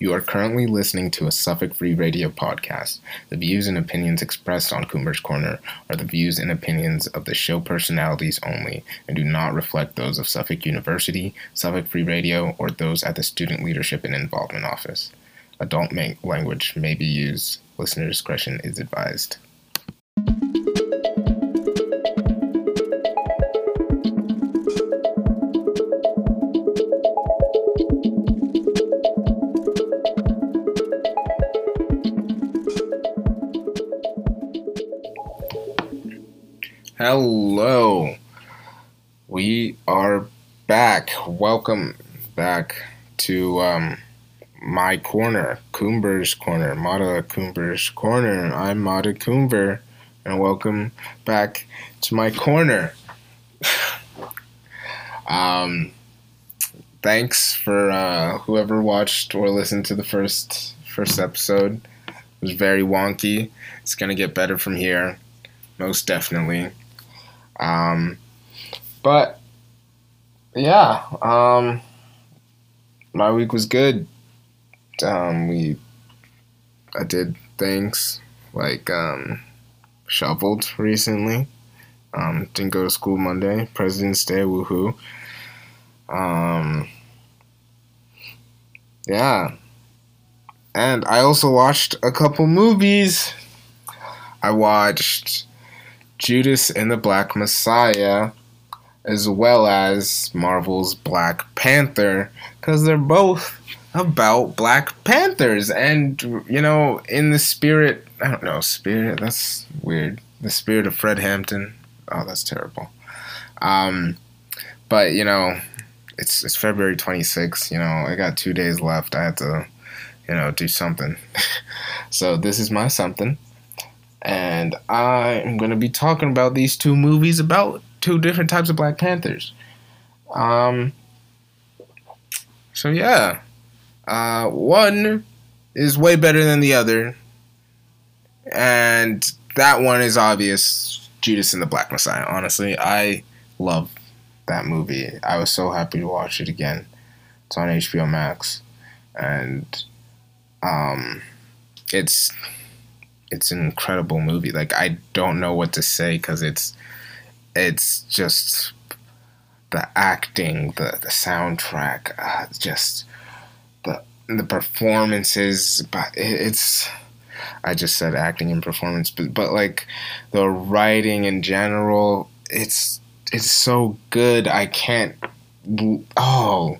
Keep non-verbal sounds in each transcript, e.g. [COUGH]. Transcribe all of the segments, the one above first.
You are currently listening to a Suffolk Free Radio podcast. The views and opinions expressed on Coomber's Corner are the views and opinions of the show personalities only and do not reflect those of Suffolk University, Suffolk Free Radio, or those at the Student Leadership and Involvement Office. Adult language may be used. Listener discretion is advised. Hello. We are back. Welcome back to um, my corner, Coomber's corner, Mata Coomber's corner. I'm Mata Coomber, and welcome back to my corner. [LAUGHS] um, thanks for uh, whoever watched or listened to the first first episode. It was very wonky. It's gonna get better from here, most definitely. Um, but yeah, um, my week was good. Um, we, I did things like um, shoveled recently. Um, didn't go to school Monday. President's Day, woohoo. Um, yeah, and I also watched a couple movies. I watched Judas and the Black Messiah, as well as Marvel's Black Panther, because they're both about Black Panthers. And, you know, in the spirit, I don't know, spirit, that's weird. The spirit of Fred Hampton. Oh, that's terrible. Um, but, you know, it's, it's February 26th, you know, I got two days left. I had to, you know, do something. [LAUGHS] so this is my something and I am going to be talking about these two movies about two different types of Black Panthers. Um, so yeah, uh, one is way better than the other, and that one is obvious. Judas and the Black Messiah. Honestly, I love that movie. I was so happy to watch it again. It's on HBO Max, and um, it's it's an incredible movie. Like I don't know what to say because it's it's just the acting, the the soundtrack, uh, just the the performances. But it's I just said acting and performance, but but like the writing in general, it's it's so good. I can't. Oh,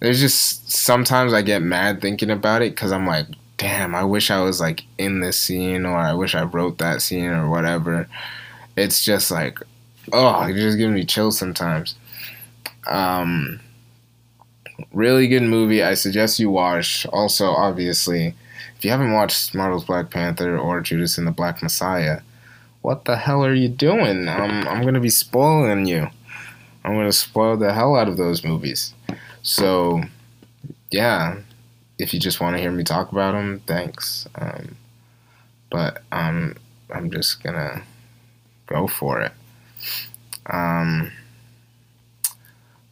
there's just sometimes I get mad thinking about it because I'm like, damn, I wish I was like in this scene or I wish I wrote that scene or whatever. It's just like, oh, it just gives me chills sometimes. Um, really good movie. I suggest you watch. Also, obviously, if you haven't watched Marvel's Black Panther or Judas and the Black Messiah, what the hell are you doing? I'm, I'm gonna be spoiling you. I'm gonna spoil the hell out of those movies. So, yeah, if you just want to hear me talk about them, thanks. Um, but um, I'm just gonna go for it. Um,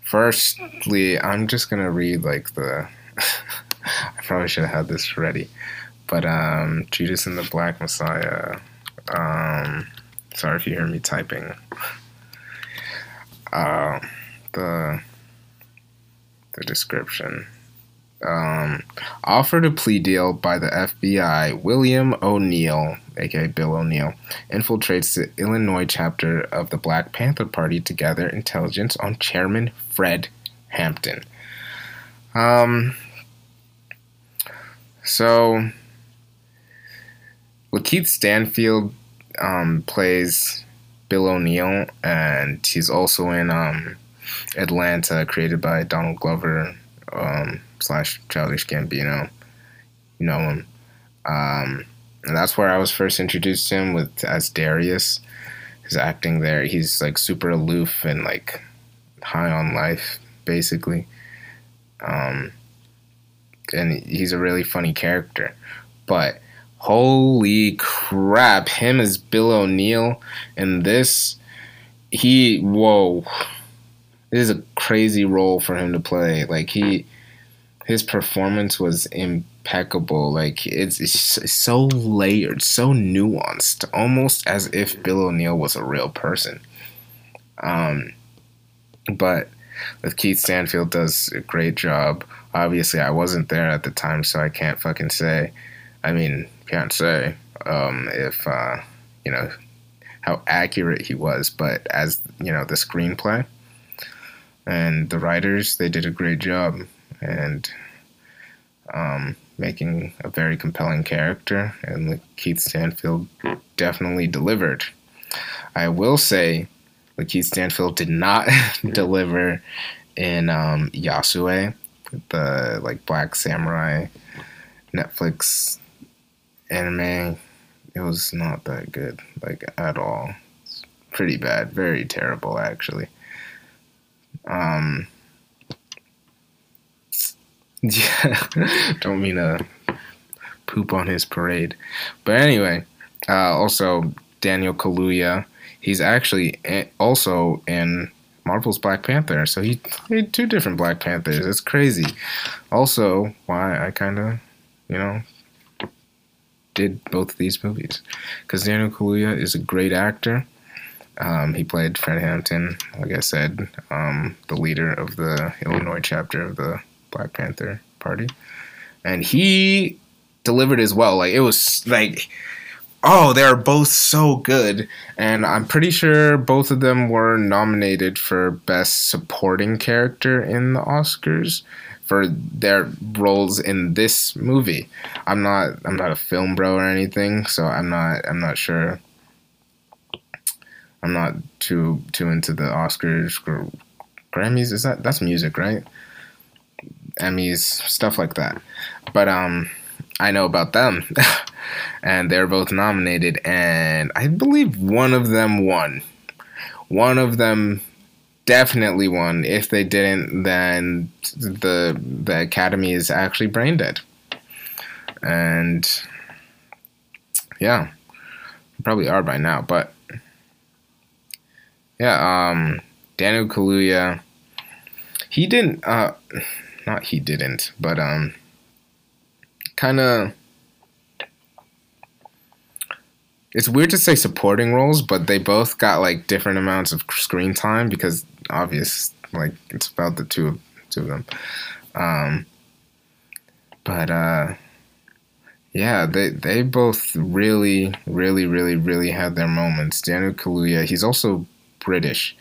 firstly, I'm just gonna read like the. [LAUGHS] I probably should have had this ready, but um, Judas and the Black Messiah. Um, sorry if you hear me typing. Uh, the the description um, offered a plea deal by the FBI, William O'Neill, aka Bill O'Neill, infiltrates the Illinois chapter of the Black Panther Party to gather intelligence on Chairman Fred Hampton. Um, so, Lakeith Stanfield um, plays Bill O'Neill, and he's also in um, Atlanta, created by Donald Glover. Um, slash Childish Gambino. You know him. Um, and that's where I was first introduced to him with as Darius. His acting there, he's like super aloof and like high on life, basically. Um, and he's a really funny character. But holy crap, him as Bill O'Neill and this, he, whoa. This is a crazy role for him to play. Like, he his performance was impeccable. Like it's, it's so layered, so nuanced, almost as if Bill O'Neill was a real person. Um, but with Keith Stanfield does a great job. Obviously, I wasn't there at the time, so I can't fucking say. I mean, can't say um, if uh, you know how accurate he was, but as you know, the screenplay and the writers, they did a great job and um, making a very compelling character, and Keith Stanfield definitely delivered. I will say, Keith Stanfield did not [LAUGHS] deliver in um, Yasuke, the like Black Samurai Netflix anime. It was not that good, like at all. It's pretty bad, very terrible actually. Um, [LAUGHS] yeah, don't mean to poop on his parade, but anyway, uh, also Daniel Kaluuya, he's actually also in Marvel's Black Panther, so he made two different Black Panthers. It's crazy. Also, why I kind of, you know, did both of these movies because Daniel Kaluuya is a great actor. Um, he played Fred Hampton, like I said, um, the leader of the Illinois chapter of the Black Panther Party, and he delivered as well. Like it was like, oh, they're both so good, and I'm pretty sure both of them were nominated for Best Supporting Character in the Oscars for their roles in this movie. I'm not I'm not a film bro or anything, so I'm not I'm not sure. I'm not too too into the Oscars or Grammys. Is that that's music, right? Emmys, stuff like that. But um I know about them. [LAUGHS] and they're both nominated and I believe one of them won. One of them definitely won. If they didn't, then the the academy is actually brain dead. And yeah, probably are by now, but yeah, um, Daniel Kaluuya, he didn't, uh, not he didn't, but um, kind of it's weird to say supporting roles, but they both got like different amounts of screen time because obvious, like it's about the two of two of them. Um, but uh, yeah, they they both really, really, really, really had their moments. Daniel Kaluuya, he's also British,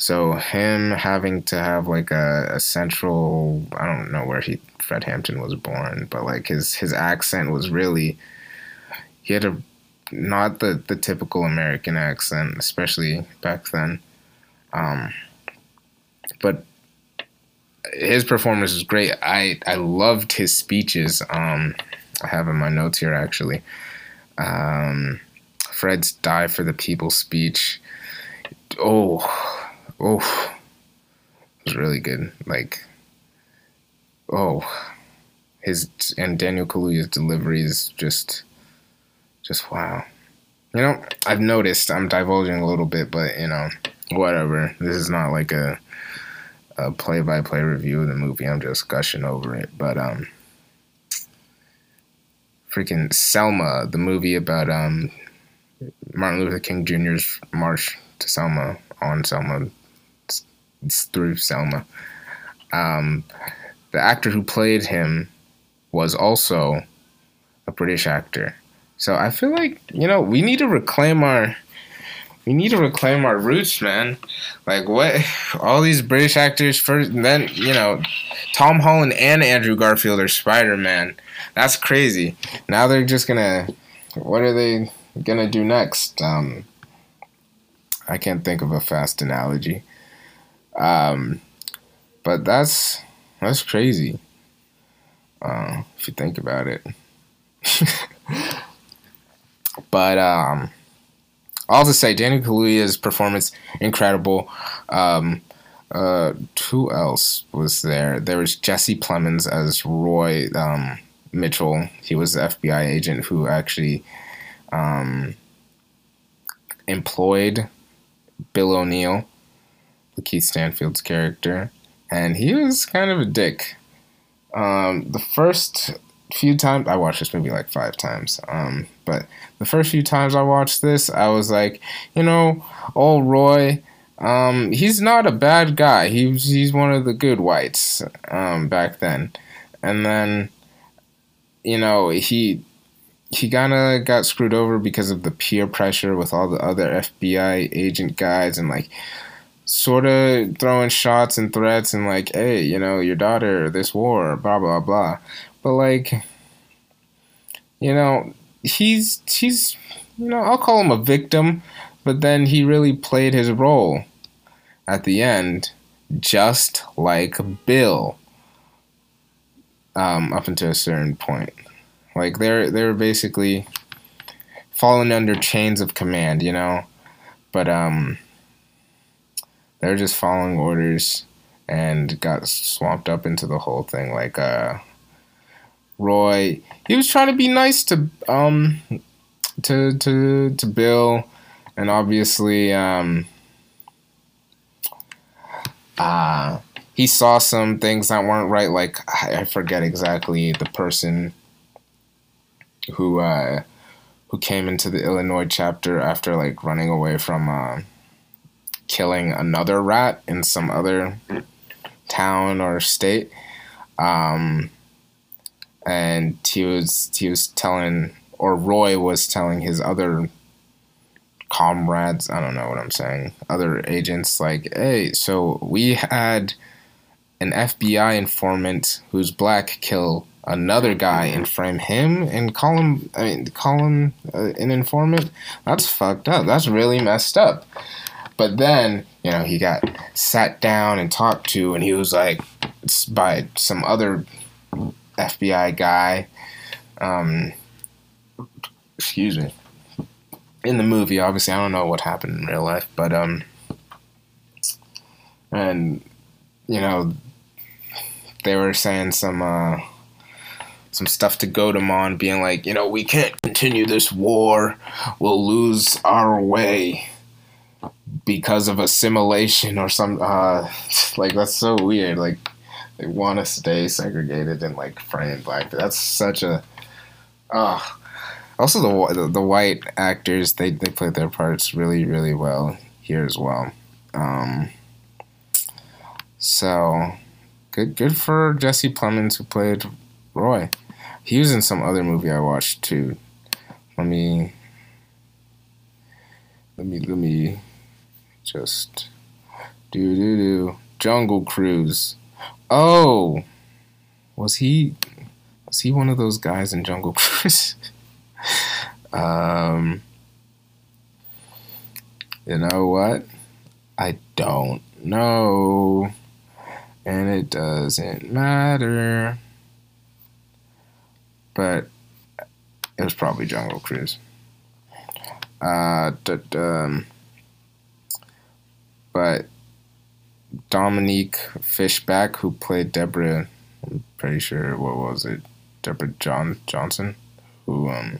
so him having to have like a, a central, I don't know where he Fred Hampton was born, but like his his accent was really he had a not the, the typical American accent, especially back then. Um, but his performance was great. I, I loved his speeches. Um, I have in my notes here actually. Um, Fred's "Die for the People" speech. Oh, oh, it was really good. Like, oh, his and Daniel Kaluuya's delivery is just just wow. You know, I've noticed I'm divulging a little bit, but you know, whatever. This is not like a a play by play review of the movie. I'm just gushing over it. But um freaking Selma, the movie about um Martin Luther King Jr.'s march to Selma on Selma. Through Selma. Um, the actor who played him was also a British actor. So I feel like you know we need to reclaim our we need to reclaim our roots, man. Like what [LAUGHS] all these British actors first then, you know, Tom Holland and Andrew Garfield are Spider-Man. That's crazy. Now they're just going to what are they going to do next? Um I can't think of a fast analogy. Um but that's that's crazy. Uh, if you think about it. [LAUGHS] But um, I'll just say Danny Kaluuya's performance incredible. Um, uh, who else was there? There was Jesse Plemons as Roy um, Mitchell. He was the FBI agent who actually um, employed Bill O'Neill, Keith Stanfield's character, and he was kind of a dick. Um, the first few times I watched this movie like five times. Um, but the first few times I watched this, I was like, you know, old Roy. Um, he's not a bad guy. He's he's one of the good whites um, back then, and then, you know, he he kind of got screwed over because of the peer pressure with all the other FBI agent guys and like sort of throwing shots and threats and like, hey, you know, your daughter, this war, blah blah blah. But like, you know, he's he's you know, I'll call him a victim, but then he really played his role at the end, just like Bill. Um, up until a certain point. Like they're they're basically falling under chains of command, you know. But um they're just following orders and got swamped up into the whole thing like uh Roy he was trying to be nice to um to to to Bill and obviously um uh he saw some things that weren't right like I forget exactly the person who uh, who came into the Illinois chapter after like running away from uh, killing another rat in some other town or state. Um, and he was he was telling or Roy was telling his other comrades, I don't know what I'm saying, other agents like, "Hey, so we had an FBI informant who's black kill another guy and frame him and call him I mean call him uh, an informant? That's fucked up. That's really messed up but then you know he got sat down and talked to and he was like by some other FBI guy um excuse me in the movie obviously I don't know what happened in real life but um and you know they were saying some uh some stuff to goad him on, being like, you know, we can't continue this war. We'll lose our way because of assimilation or some uh [SIGHS] like that's so weird. Like they want to stay segregated and like frame black. That's such a uh also the, the the white actors they they played their parts really really well here as well. Um so good good for Jesse Plemons who played Roy. He was in some other movie I watched too. Let me let me let me just do do do Jungle Cruise. Oh, was he was he one of those guys in Jungle [LAUGHS] Cruise? um, you know what? I don't know, and it doesn't matter but it was probably Jungle Cruise. Uh, but, um, but Dominique Fishback, who played Deborah, I'm pretty sure what was it, Deborah John Johnson, who um,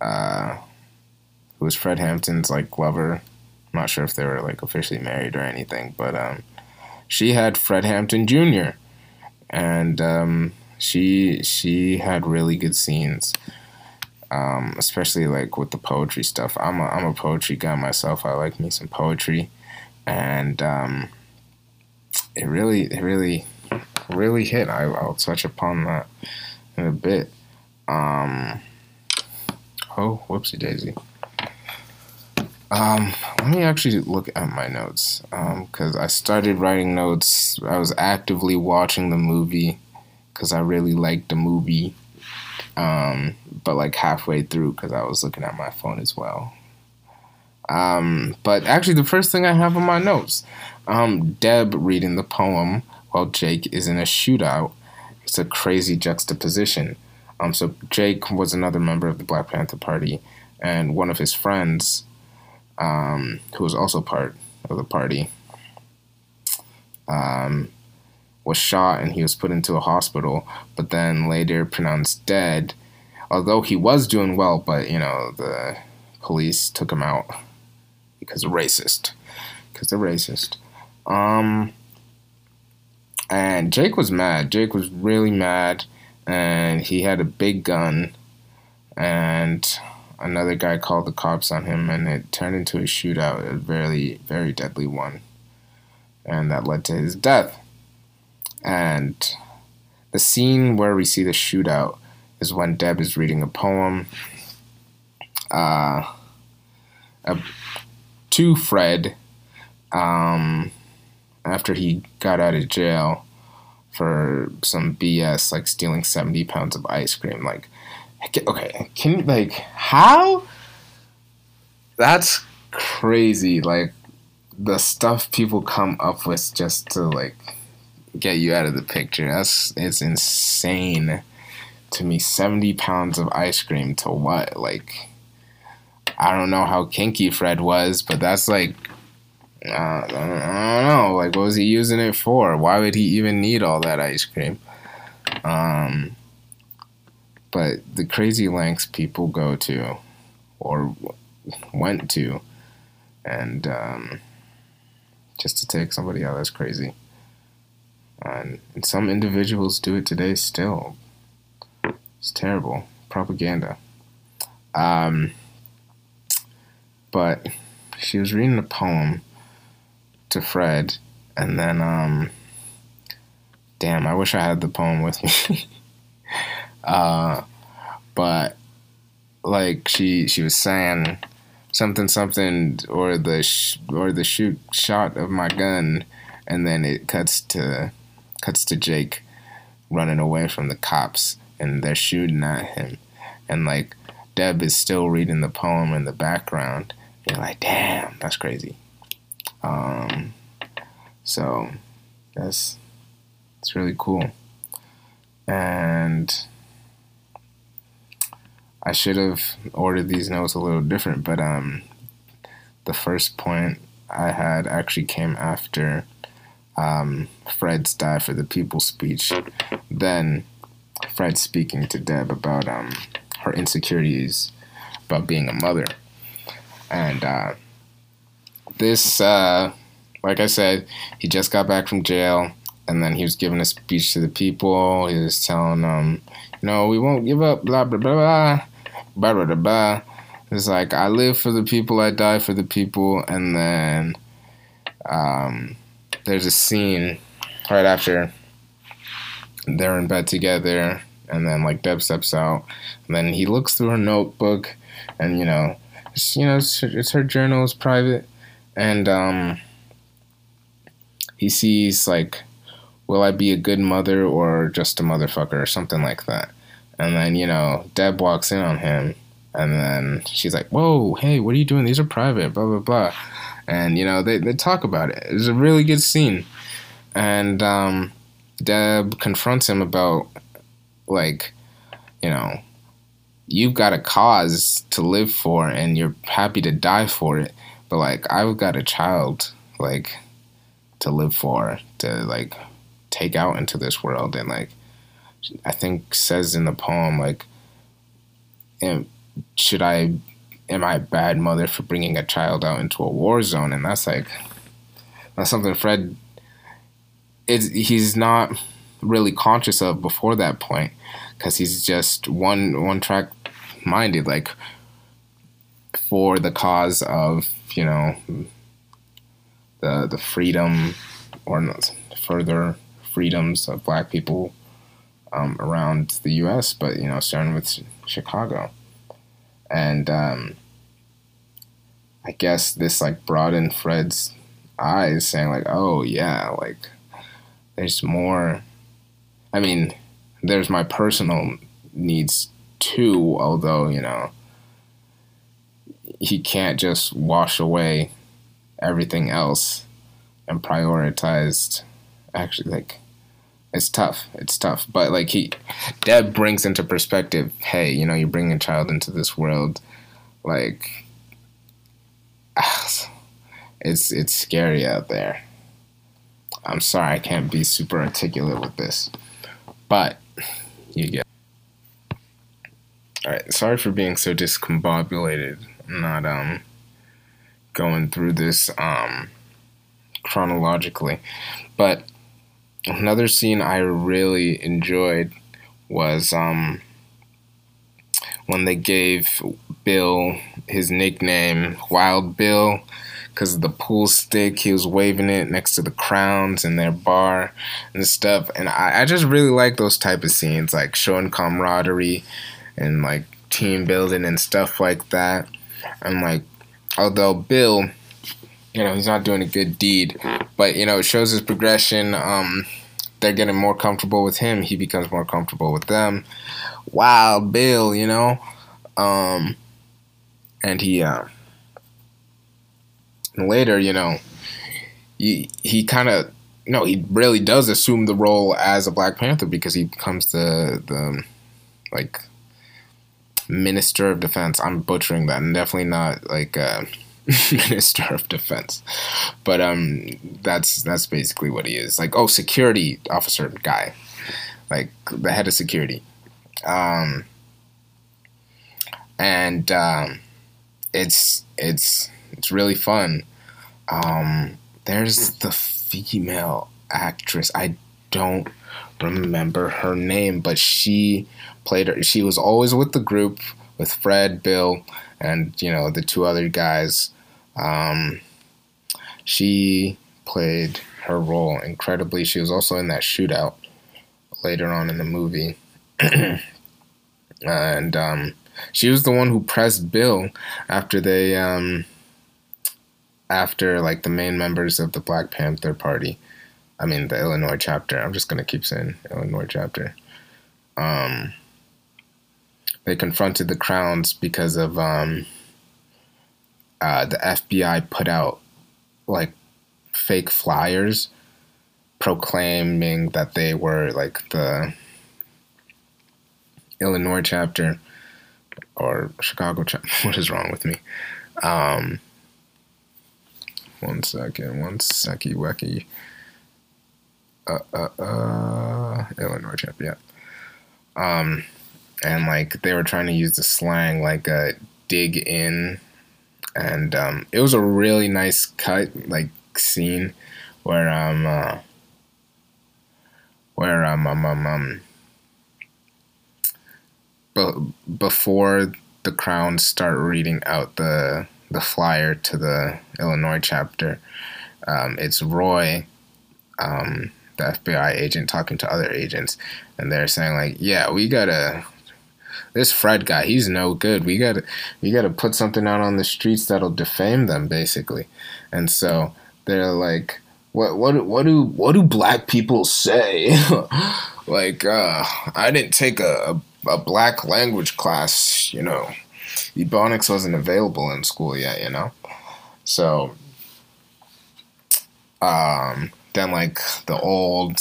uh, who was Fred Hampton's like lover. I'm not sure if they were like officially married or anything, but um, she had Fred Hampton Jr. and um, she she had really good scenes. Um, especially like with the poetry stuff. I'm a I'm a poetry guy myself. I like me some poetry, and um, it really it really really hit. I, I'll touch upon that in a bit. Um, oh, whoopsie daisy. Um, let me actually look at my notes because um, I started writing notes. I was actively watching the movie because I really liked the movie. Um, but like halfway through because I was looking at my phone as well. Um, but actually, the first thing I have on my notes, um, Deb reading the poem while Jake is in a shootout. It's a crazy juxtaposition. Um, so Jake was another member of the Black Panther Party, and one of his friends, um, who was also part of the party, um, was shot and he was put into a hospital, but then later pronounced dead. Although he was doing well, but you know, the police took him out because they're racist. Because they're racist. Um, and Jake was mad. Jake was really mad, and he had a big gun, and another guy called the cops on him, and it turned into a shootout, a very, very deadly one, and that led to his death. And the scene where we see the shootout is when Deb is reading a poem uh, to Fred um, after he got out of jail for some BS, like stealing 70 pounds of ice cream. Like, okay, can you, like, how? That's crazy. Like, the stuff people come up with just to, like, get you out of the picture. That's, it's insane to me. 70 pounds of ice cream to what? Like, I don't know how kinky Fred was, but that's like uh, I don't know. Like, what was he using it for? Why would he even need all that ice cream? Um, but the crazy lengths people go to, or went to, and um, just to take somebody out, that's crazy. And, and some individuals do it today still. It's terrible propaganda. Um, but she was reading a poem to Fred, and then um, damn, I wish I had the poem with me. [LAUGHS] uh, but like she she was saying something something or the sh- or the shoot shot of my gun, and then it cuts to cuts to Jake running away from the cops, and they're shooting at him, and like Deb is still reading the poem in the background you're like, damn, that's crazy. Um, so that's it's really cool. And I should have ordered these notes a little different, but um, the first point I had actually came after um, Fred's Die for the People speech. Then Fred speaking to Deb about um, her insecurities about being a mother. And uh, this, uh, like I said, he just got back from jail, and then he was giving a speech to the people. He was telling them, you know, we won't give up, blah, blah, blah, blah, blah, blah, blah. blah. It's like, I live for the people, I die for the people. And then um, there's a scene right after they're in bed together, and then, like, Deb steps out, and then he looks through her notebook, and, you know, it's, you know, it's, it's her journal, it's private, and um, he sees like, will I be a good mother or just a motherfucker or something like that. And then you know, Deb walks in on him, and then she's like, "Whoa, hey, what are you doing? These are private." Blah blah blah, and you know they they talk about it. It's a really good scene, and um, Deb confronts him about like, you know, you've got a cause to live for and you're happy to die for it. But like I've got a child like to live for, to like take out into this world and like I think says in the poem like am, should I am I a bad mother for bringing a child out into a war zone and that's like that's something Fred is he's not really conscious of before that point because he's just one one track minded, like for the cause of you know the the freedom or further freedoms of Black people um, around the U.S., but you know, starting with Chicago, and um, I guess this like broadened Fred's eyes, saying like, "Oh yeah, like there's more." I mean, there's my personal needs too, although, you know, he can't just wash away everything else and prioritized. Actually like it's tough it's tough but like he deb brings into perspective hey you know you bring a child into this world like [SIGHS] it's it's scary out there. I'm sorry i can't be super articulate with this but you get. All right, sorry for being so discombobulated. I'm not um going through this um chronologically, but another scene I really enjoyed was um when they gave Bill his nickname Wild Bill because of the pool stick. He was waving it next to the crowns and their bar and stuff. And I, I just really like those type of scenes, like showing camaraderie and like team building and stuff like that. And like, although Bill, you know, he's not doing a good deed, but you know, it shows his progression. Um, they're getting more comfortable with him. He becomes more comfortable with them. Wow, Bill, you know, um, and he, uh, later, you know, he he kind of no, he really does assume the role as a Black Panther because he becomes the the like minister of defense. I'm butchering that, and definitely not like uh, [LAUGHS] minister of defense, but um, that's that's basically what he is. Like, oh, security officer guy, like the head of security, um, and um, it's it's it's really fun. Um, there's the female actress. I don't remember her name, but she played her. She was always with the group with Fred, Bill, and you know the two other guys. Um, she played her role incredibly. She was also in that shootout later on in the movie, [CLEARS THROAT] and um, she was the one who pressed Bill after they um, after like the main members of the Black Panther Party. I mean the Illinois chapter. I'm just gonna keep saying Illinois chapter. Um, they confronted the Crowns because of um, uh, the FBI put out like fake flyers proclaiming that they were like the Illinois chapter or Chicago chapter. [LAUGHS] What is wrong with me? Um, one second, one secky wacky. Uh, uh, uh, Illinois champ, yeah. Um, and like they were trying to use the slang like uh, dig in, and um, it was a really nice cut like scene where um uh, where um um um, um before the crowns start reading out the the flyer to the Illinois chapter. Um, it's Roy, um, the FBI agent, talking to other agents, and they're saying like, "Yeah, we gotta." This Fred guy, he's no good. We gotta, we gotta put something out on the streets that'll defame them, basically. And so they're like, "What, what, what do, what do black people say?" [LAUGHS] like, uh, I didn't take a, a, a black language class, you know Ebonics wasn't available in school yet, you know? So, um, then like the old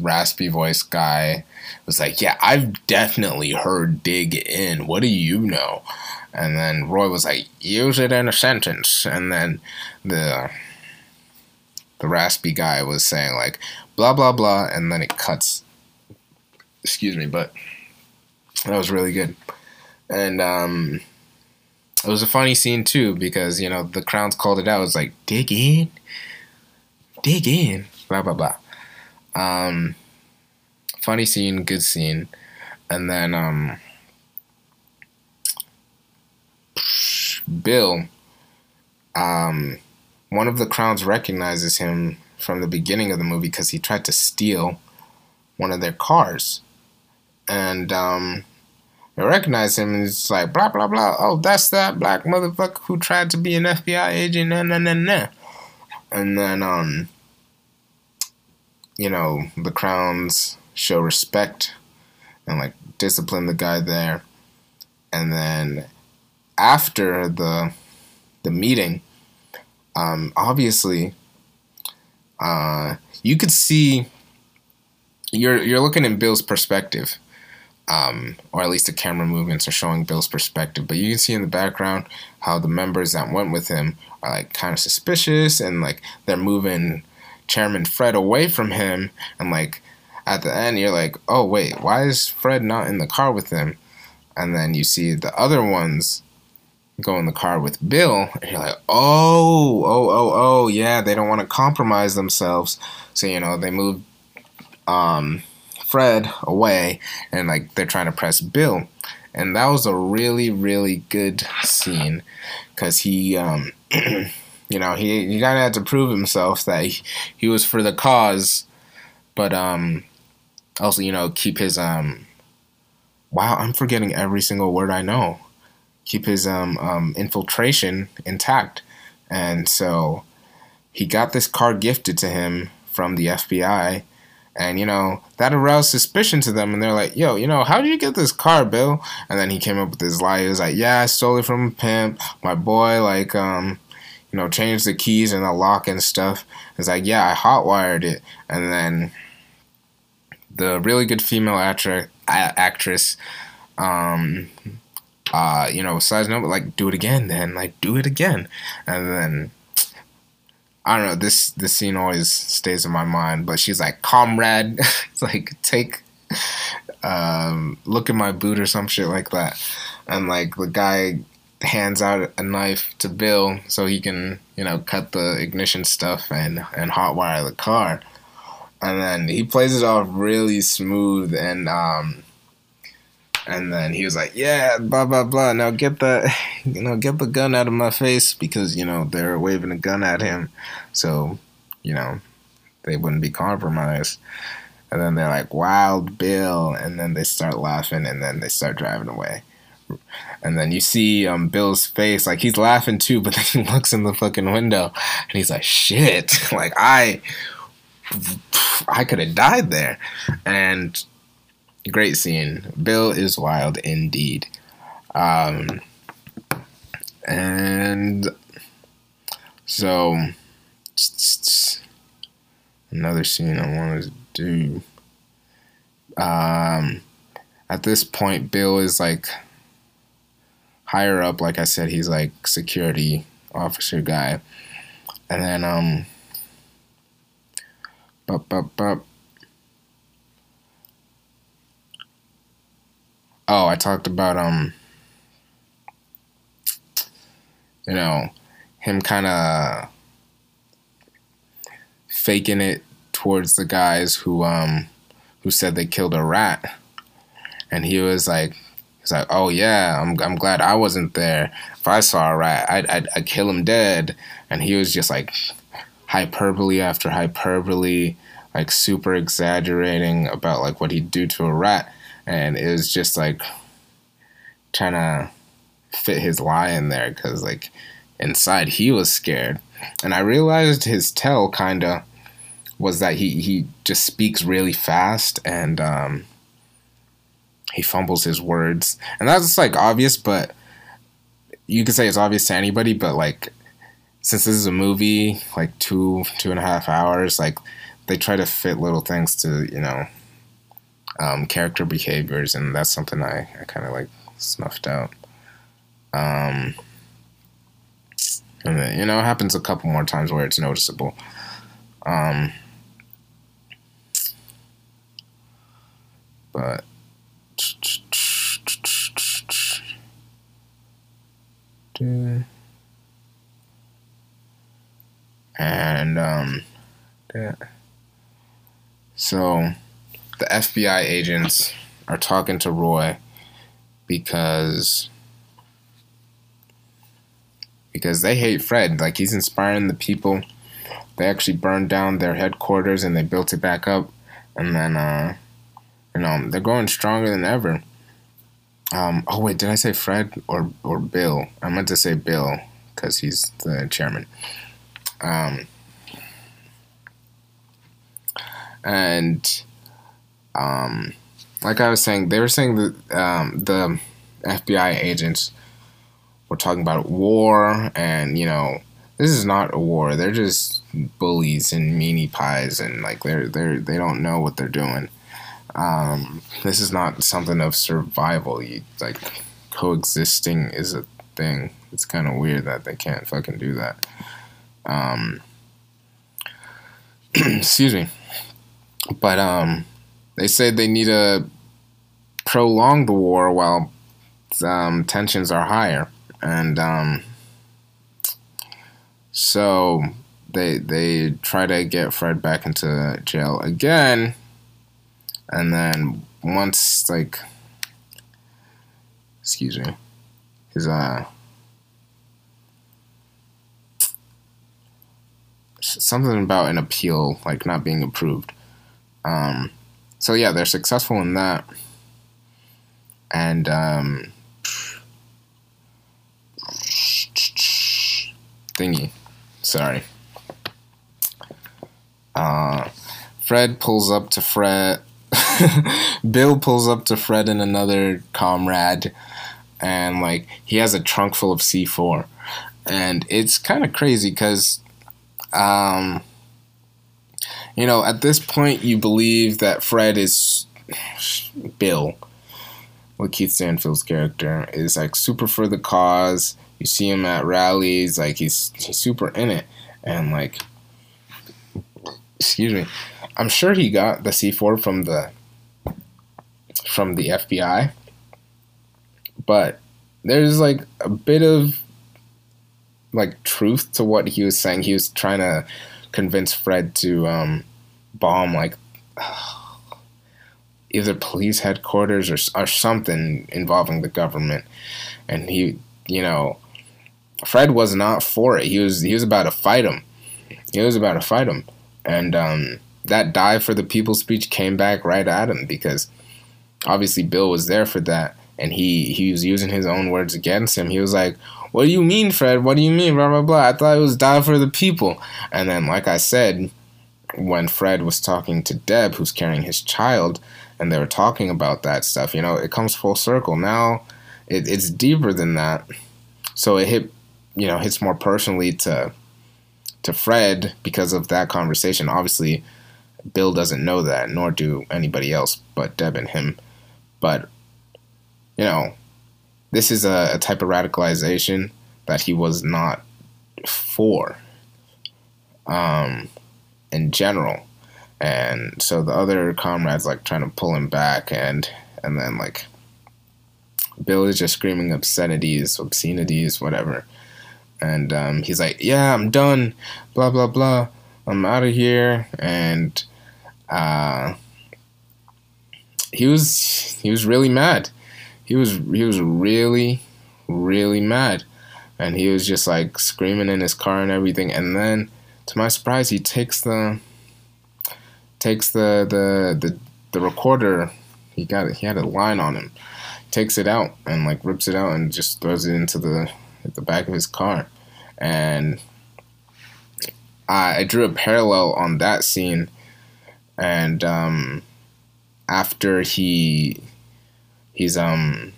raspy voice guy was like, Yeah, I've definitely heard dig in. What do you know? And then Roy was like, Use it in a sentence. And then the the raspy guy was saying like blah blah blah and then it cuts excuse me but that was really good and um it was a funny scene too because you know the crowns called it out. It was like dig in, dig in, blah blah blah. Um, funny scene, good scene, and then um, Bill, um, one of the crowns recognizes him from the beginning of the movie because he tried to steal one of their cars, and um, I recognize him and it's like blah blah blah. Oh, that's that black motherfucker who tried to be an FBI agent. Nah, nah, nah, nah. And then um, you know, the crowns show respect and like discipline the guy there. And then after the the meeting, um, obviously, uh, you could see you're you're looking in Bill's perspective um, or at least the camera movements are showing Bill's perspective. But you can see in the background how the members that went with him are like kind of suspicious and like they're moving Chairman Fred away from him. And like at the end, you're like, oh, wait, why is Fred not in the car with him? And then you see the other ones go in the car with Bill, and you're like, oh, oh, oh, oh, yeah, they don't want to compromise themselves. So, you know, they move um, Fred away, and like they're trying to press Bill, and that was a really really good scene because he, um, [CLEARS THROAT] you know, he he kind of had to prove himself that he, he was for the cause, but um, also you know keep his um. Wow, I'm forgetting every single word I know. Keep his um, um infiltration intact, and so he got this car gifted to him from the FBI and, you know, that aroused suspicion to them. And they're like, yo, you know, how did you get this car, Bill? And then he came up with this lie. He was like, yeah, I stole it from a pimp. My boy, like, um, you know, changed the keys and the lock and stuff. It's like, yeah, I hotwired it. And then the really good female actress, actress um, uh, you know, size note, like, do it again, then, like, do it again. And then I don't know. This this scene always stays in my mind. But she's like, "Comrade, [LAUGHS] it's like take, um, look at my boot or some shit like that." And like the guy hands out a knife to Bill so he can you know cut the ignition stuff and and hotwire the car. And then he plays it off really smooth and um, and then he was like, "Yeah, blah blah blah. Now get the, [SIGHS] you know, get the gun out of my face because you know they're waving a gun at him, so you know they wouldn't be compromised." And then they're like, "Wild Bill," and then they start laughing, and then they start driving away. And then you see um, Bill's face, like he's laughing too, but [LAUGHS] then he looks in the fucking window, and he's like, "Shit!" [LAUGHS] like I, I could have died there, and Great scene. Bill is wild indeed. Um, and so, another scene I wanted to do. Um, at this point, Bill is like higher up. Like I said, he's like security officer guy. And then, um, bup, bup, bup. Oh, I talked about um you know, him kind of faking it towards the guys who um who said they killed a rat. And he was like he's like, "Oh yeah, I'm I'm glad I wasn't there. If I saw a rat, I'd I'd, I'd kill him dead." And he was just like hyperbole after hyperbole, like super exaggerating about like what he'd do to a rat and it was just like trying to fit his lie in there because like inside he was scared. And i realized his tell kind of was that he he just speaks really fast and um he fumbles his words. And that's like obvious but you could say it's obvious to anybody but like since this is a movie like two two and a half hours like they try to fit little things to you know um, character behaviors, and that's something I, I kind of like snuffed out. Um, and then, you know, it happens a couple more times where it's noticeable. Um, but and um, so the FBI agents are talking to Roy because because they hate Fred. Like he's inspiring the people. They actually burned down their headquarters and they built it back up, and then uh, you know they're going stronger than ever. Um, oh wait, did I say Fred or or Bill? I meant to say Bill because he's the chairman. Um, and um, like I was saying, they were saying that um, the FBI agents were talking about war, and you know, this is not a war. They're just bullies and meanie pies, and like they're they're they don't know what they're doing. Um, this is not something of survival. You like coexisting is a thing. It's kind of weird that they can't fucking do that. Um, [CLEARS THROAT] excuse me, but um they said they need to prolong the war while um, tensions are higher, and um, so they they try to get Fred back into jail again, and then once like excuse me his uh something about an appeal like not being approved um so yeah they're successful in that. And um thingy. Sorry. Uh fred pulls up to fred [LAUGHS] bill pulls up to fred and another comrade and like he has a trunk full of c4 and it's kind of crazy because um you know at this point you believe that fred is bill what Keith Stanfield's character is like super for the cause. You see him at rallies, like he's he's super in it, and like, excuse me, I'm sure he got the C4 from the from the FBI, but there's like a bit of like truth to what he was saying. He was trying to convince Fred to um, bomb like [SIGHS] either police headquarters or, or something involving the government. And he, you know, Fred was not for it. He was he was about to fight him. He was about to fight him, and um, that die for the people speech came back right at him because obviously Bill was there for that, and he he was using his own words against him. He was like, "What do you mean, Fred? What do you mean? Blah blah blah. I thought it was die for the people." And then, like I said, when Fred was talking to Deb, who's carrying his child, and they were talking about that stuff, you know, it comes full circle. Now it, it's deeper than that. So it hit, you know, hits more personally to to Fred because of that conversation. Obviously, Bill doesn't know that, nor do anybody else but Deb and him. But you know, this is a, a type of radicalization that he was not for. Um, in general. And so the other comrades like trying to pull him back and and then like bill is just screaming obscenities obscenities whatever. And um, he's like yeah i'm done blah blah blah. I'm out of here. And uh, he was he was really mad he was he was really really mad and he was just like screaming in his car and everything and then to my surprise he takes the takes the the the, the recorder. He got it. He had a line on him. Takes it out and like rips it out and just throws it into the the back of his car. And I, I drew a parallel on that scene. And um, after he he's um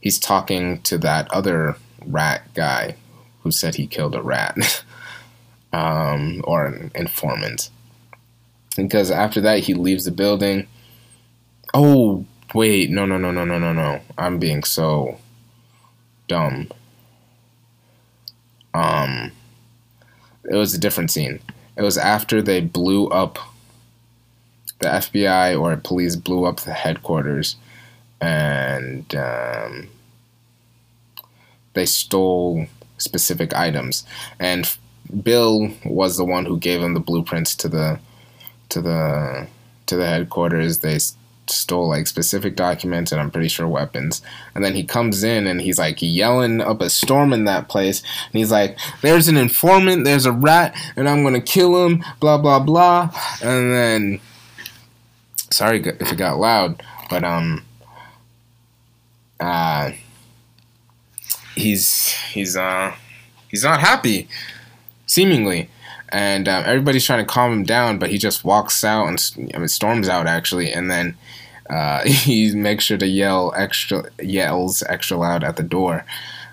he's talking to that other rat guy who said he killed a rat. [LAUGHS] um, or an informant. Because after that, he leaves the building. Oh, wait. No, no, no, no, no, no, no. I'm being so dumb. Um, it was a different scene. It was after they blew up the FBI or police blew up the headquarters and um, they stole specific items. And Bill was the one who gave them the blueprints to the to the to the headquarters. They stole like specific documents and I'm pretty sure weapons. And then he comes in and he's like yelling up a storm in that place. And he's like, "There's an informant. There's a rat, and I'm gonna kill him." Blah blah blah. And then, sorry if it got loud, but um, uh, he's he's uh he's not happy seemingly. And um, everybody's trying to calm him down, but he just walks out and I mean, storms out actually, and then uh, [LAUGHS] he makes sure to yell extra, yells extra loud at the door,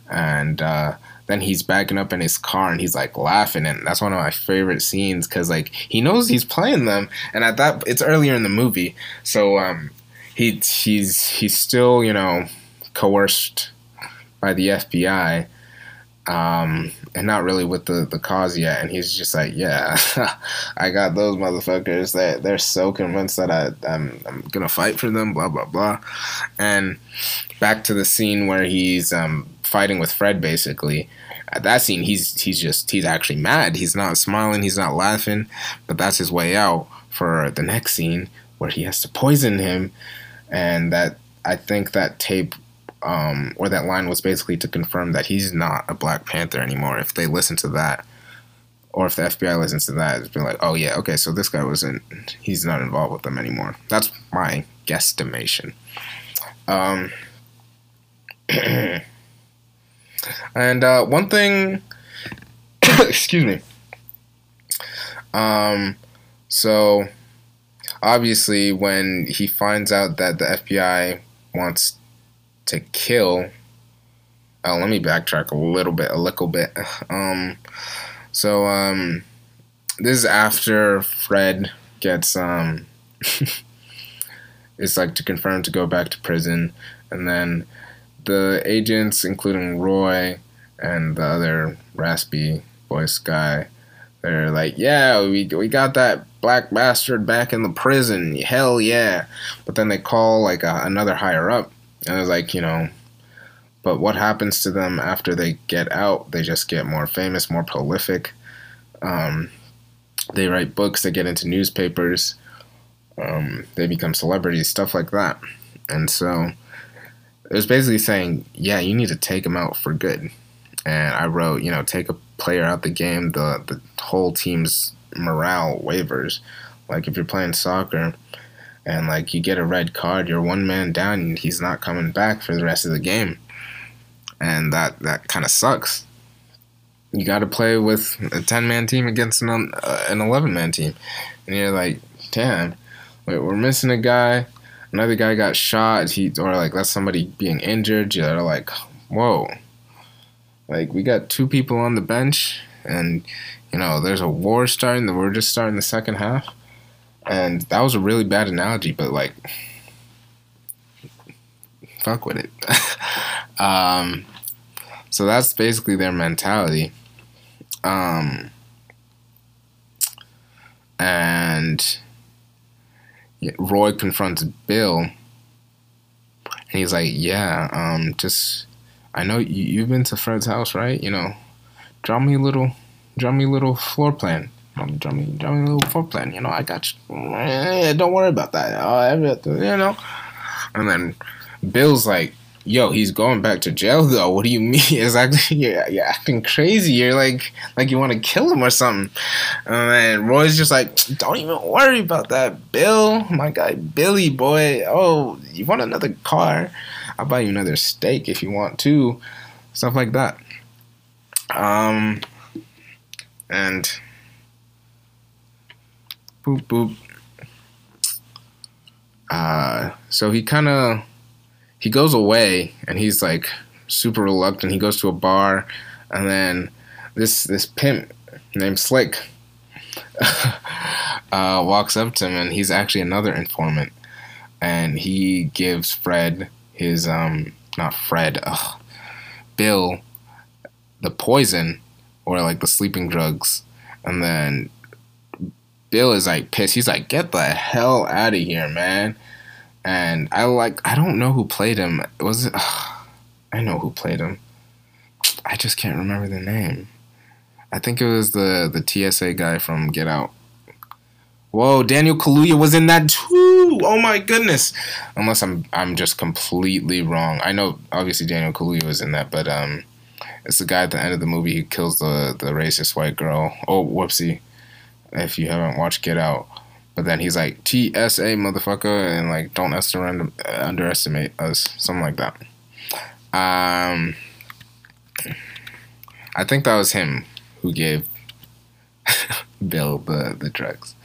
and uh, then he's backing up in his car and he's like laughing, and that's one of my favorite scenes because like he knows he's playing them, and at that it's earlier in the movie, so um, he he's he's still you know coerced by the FBI um, and not really with the, the cause yet. And he's just like, yeah, [LAUGHS] I got those motherfuckers that they're so convinced that I, I'm, I'm gonna fight for them, blah blah blah. And back to the scene where he's um, fighting with Fred, basically. At that scene, he's he's just he's actually mad. He's not smiling. He's not laughing, but that's his way out. for the next scene where he has to poison him, and that I think that tape um, or that line was basically to confirm that he's not a Black Panther anymore. If they listen to that, or if the FBI listens to that, it's been like, oh yeah, okay, so this guy wasn't, he's not involved with them anymore. That's my guesstimation. Um, [CLEARS THROAT] and uh, one thing, [COUGHS] excuse me. Um, so obviously, when he finds out that the FBI wants to kill, oh, let me backtrack a little bit, a little bit. [SIGHS] Um, so um, this is after Fred gets um, [LAUGHS] it's like to confirm to go back to prison, and then the agents, including Roy and the other raspy voice guy, they're like, "Yeah, we we got that black bastard back in the prison. Hell yeah!" But then they call like a, another higher up, and it's like, you know, but what happens to them after they get out? They just get more famous, more prolific. Um, they write books. They get into newspapers. Um, they become celebrities, stuff like that. And so it was basically saying, yeah, you need to take them out for good. And I wrote, you know, take a player out of the game, the the whole team's morale wavers. Like if you're playing soccer and like you get a red card, you're one man down and he's not coming back for the rest of the game. And that that kind of sucks. You got to play with a 10 man team against an uh, an 11 man team. And you're like, "Damn, wait, we're missing a guy." another guy got shot, he or like that's somebody being injured, you're like, whoa. Like we got two people on the bench and you know, there's a war starting, we're just starting the second half. And that was a really bad analogy, but like fuck with it. [LAUGHS] um so that's basically their mentality. Um and Roy confronts Bill, and he's like, "Yeah, um, just I know you, you've been to Fred's house, right? You know, draw me a little, draw me a little floor plan. Draw me, draw me a little floor plan. You know, I got you. Eh, don't worry about that. You know." And then Bill's like, yo, he's going back to jail though. What do you mean? [LAUGHS] It's actually you're, you're acting crazy. You're like like you want to kill him or something. And Roy's just like, don't even worry about that, Bill. My guy Billy boy. Oh, you want another car? I'll buy you another steak if you want to. Stuff like that. Um and boop boop. Uh so he kind of he goes away and he's like super reluctant. He goes to a bar, and then this this pimp named Slick [LAUGHS] uh, walks up to him, and he's actually another informant, and he gives Fred his um not Fred, ugh, Bill, the poison or like the sleeping drugs, and then Bill is like pissed. He's like, "Get the hell out of here, man!" and I like I don't know who played him. Was it? I know who played him. I just can't remember the name. I think it was the the TSA guy from Get Out. Whoa, Daniel Kaluuya was in that too. Oh my goodness. Unless I'm I'm just completely wrong. I know obviously Daniel Kaluuya was in that, but um it's the guy at the end of the movie who kills the the racist white girl. Oh, whoopsie. If you haven't watched Get Out. But then he's like TSA motherfucker and like don't underestimate us, something like that. Um, I think that was him who gave [LAUGHS] Bill the the drugs.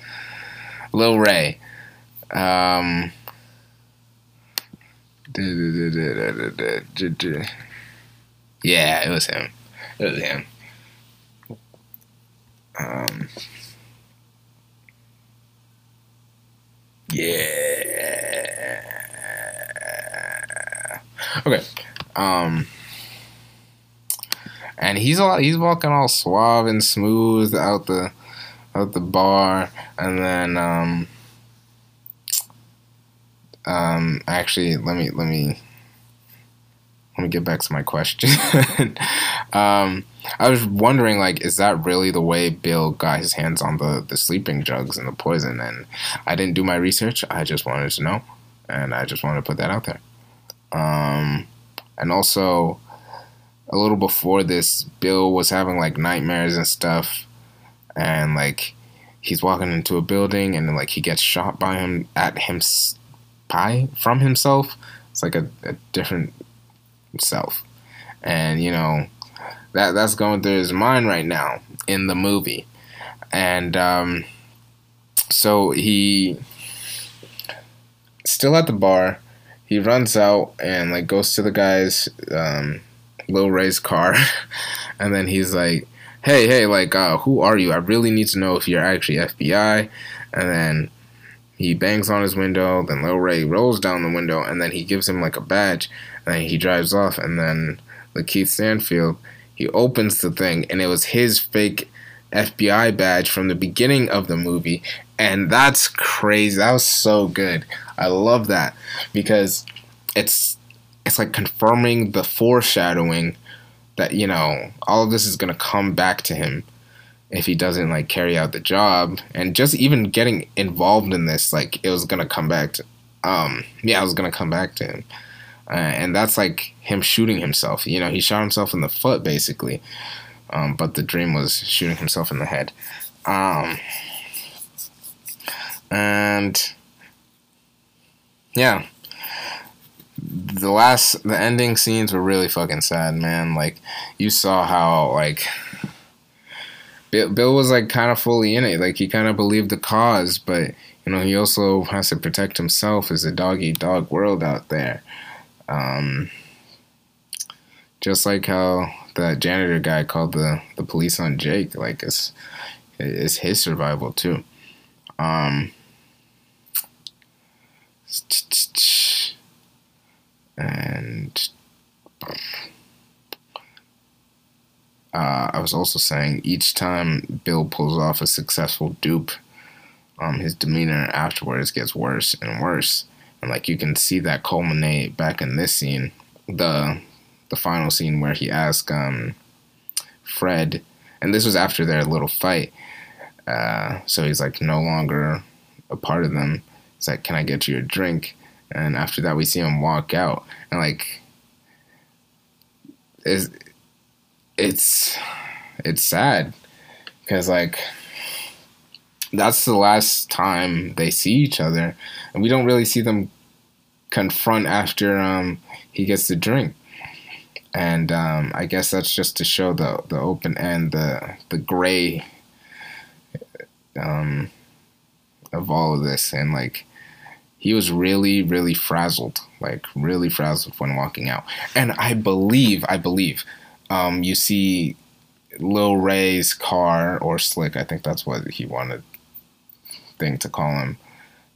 Lil Rel. Um, yeah, it was him. It was him. Um, Yeah. Okay. Um. And he's all he's walking all suave and smooth out the out the bar, and then um. Um. Actually, let me let me let me get back to my question. [LAUGHS] Um, I was wondering, like, is that really the way Bill got his hands on the the sleeping drugs and the poison? And I didn't do my research. I just wanted to know, and I just wanted to put that out there. Um, and also, a little before this, Bill was having like nightmares and stuff, and like he's walking into a building and like he gets shot by him at him by from himself. It's like a, a different self, and you know that that's going through his mind right now in the movie, and um, so he still at the bar. He runs out and like goes to the guy's um, Lil Rel's car, [LAUGHS] and then he's like, "Hey, hey, like, uh, who are you? I really need to know if you're actually FBI." And then he bangs on his window. Then Lil Rel rolls down the window, and then he gives him like a badge. And he drives off, and then Lakeith Stanfield he opens the thing, and it was his fake FBI badge from the beginning of the movie, and that's crazy. That was so good. I love that because it's it's like confirming the foreshadowing that you know all of this is gonna come back to him if he doesn't like carry out the job and just even getting involved in this like it was gonna come back to um yeah it was gonna come back to him uh, and that's like him shooting himself. You know, he shot himself in the foot basically, um, but the dream was shooting himself in the head. Um, and yeah, the last the ending scenes were really fucking sad, man. Like you saw how like. Bill, was like kind of fully in it. Like he kind of believed the cause, but you know he also has to protect himself. It's a dog eat dog world out there. Um, just like how the janitor guy called the, the police on Jake, like it's it's his survival too. Um, and uh, I was also saying each time Bill pulls off a successful dupe, um, his demeanor afterwards gets worse and worse and like you can see that culminate back in this scene, the the final scene where he asks um, Fred, and this was after their little fight. Uh, so he's like no longer a part of them. He's like, "Can I get you a drink?" And after that, we see him walk out, and like, it's it's it's sad because like that's the last time they see each other, and we don't really see them confront after um, he gets the drink. And um, I guess that's just to show the the open end, the the gray um, of all of this, and like he was really really frazzled, like really frazzled when walking out. And I believe, I believe, um, you see Lil Rel's car or Slick, I think that's what he wanted thing to call him,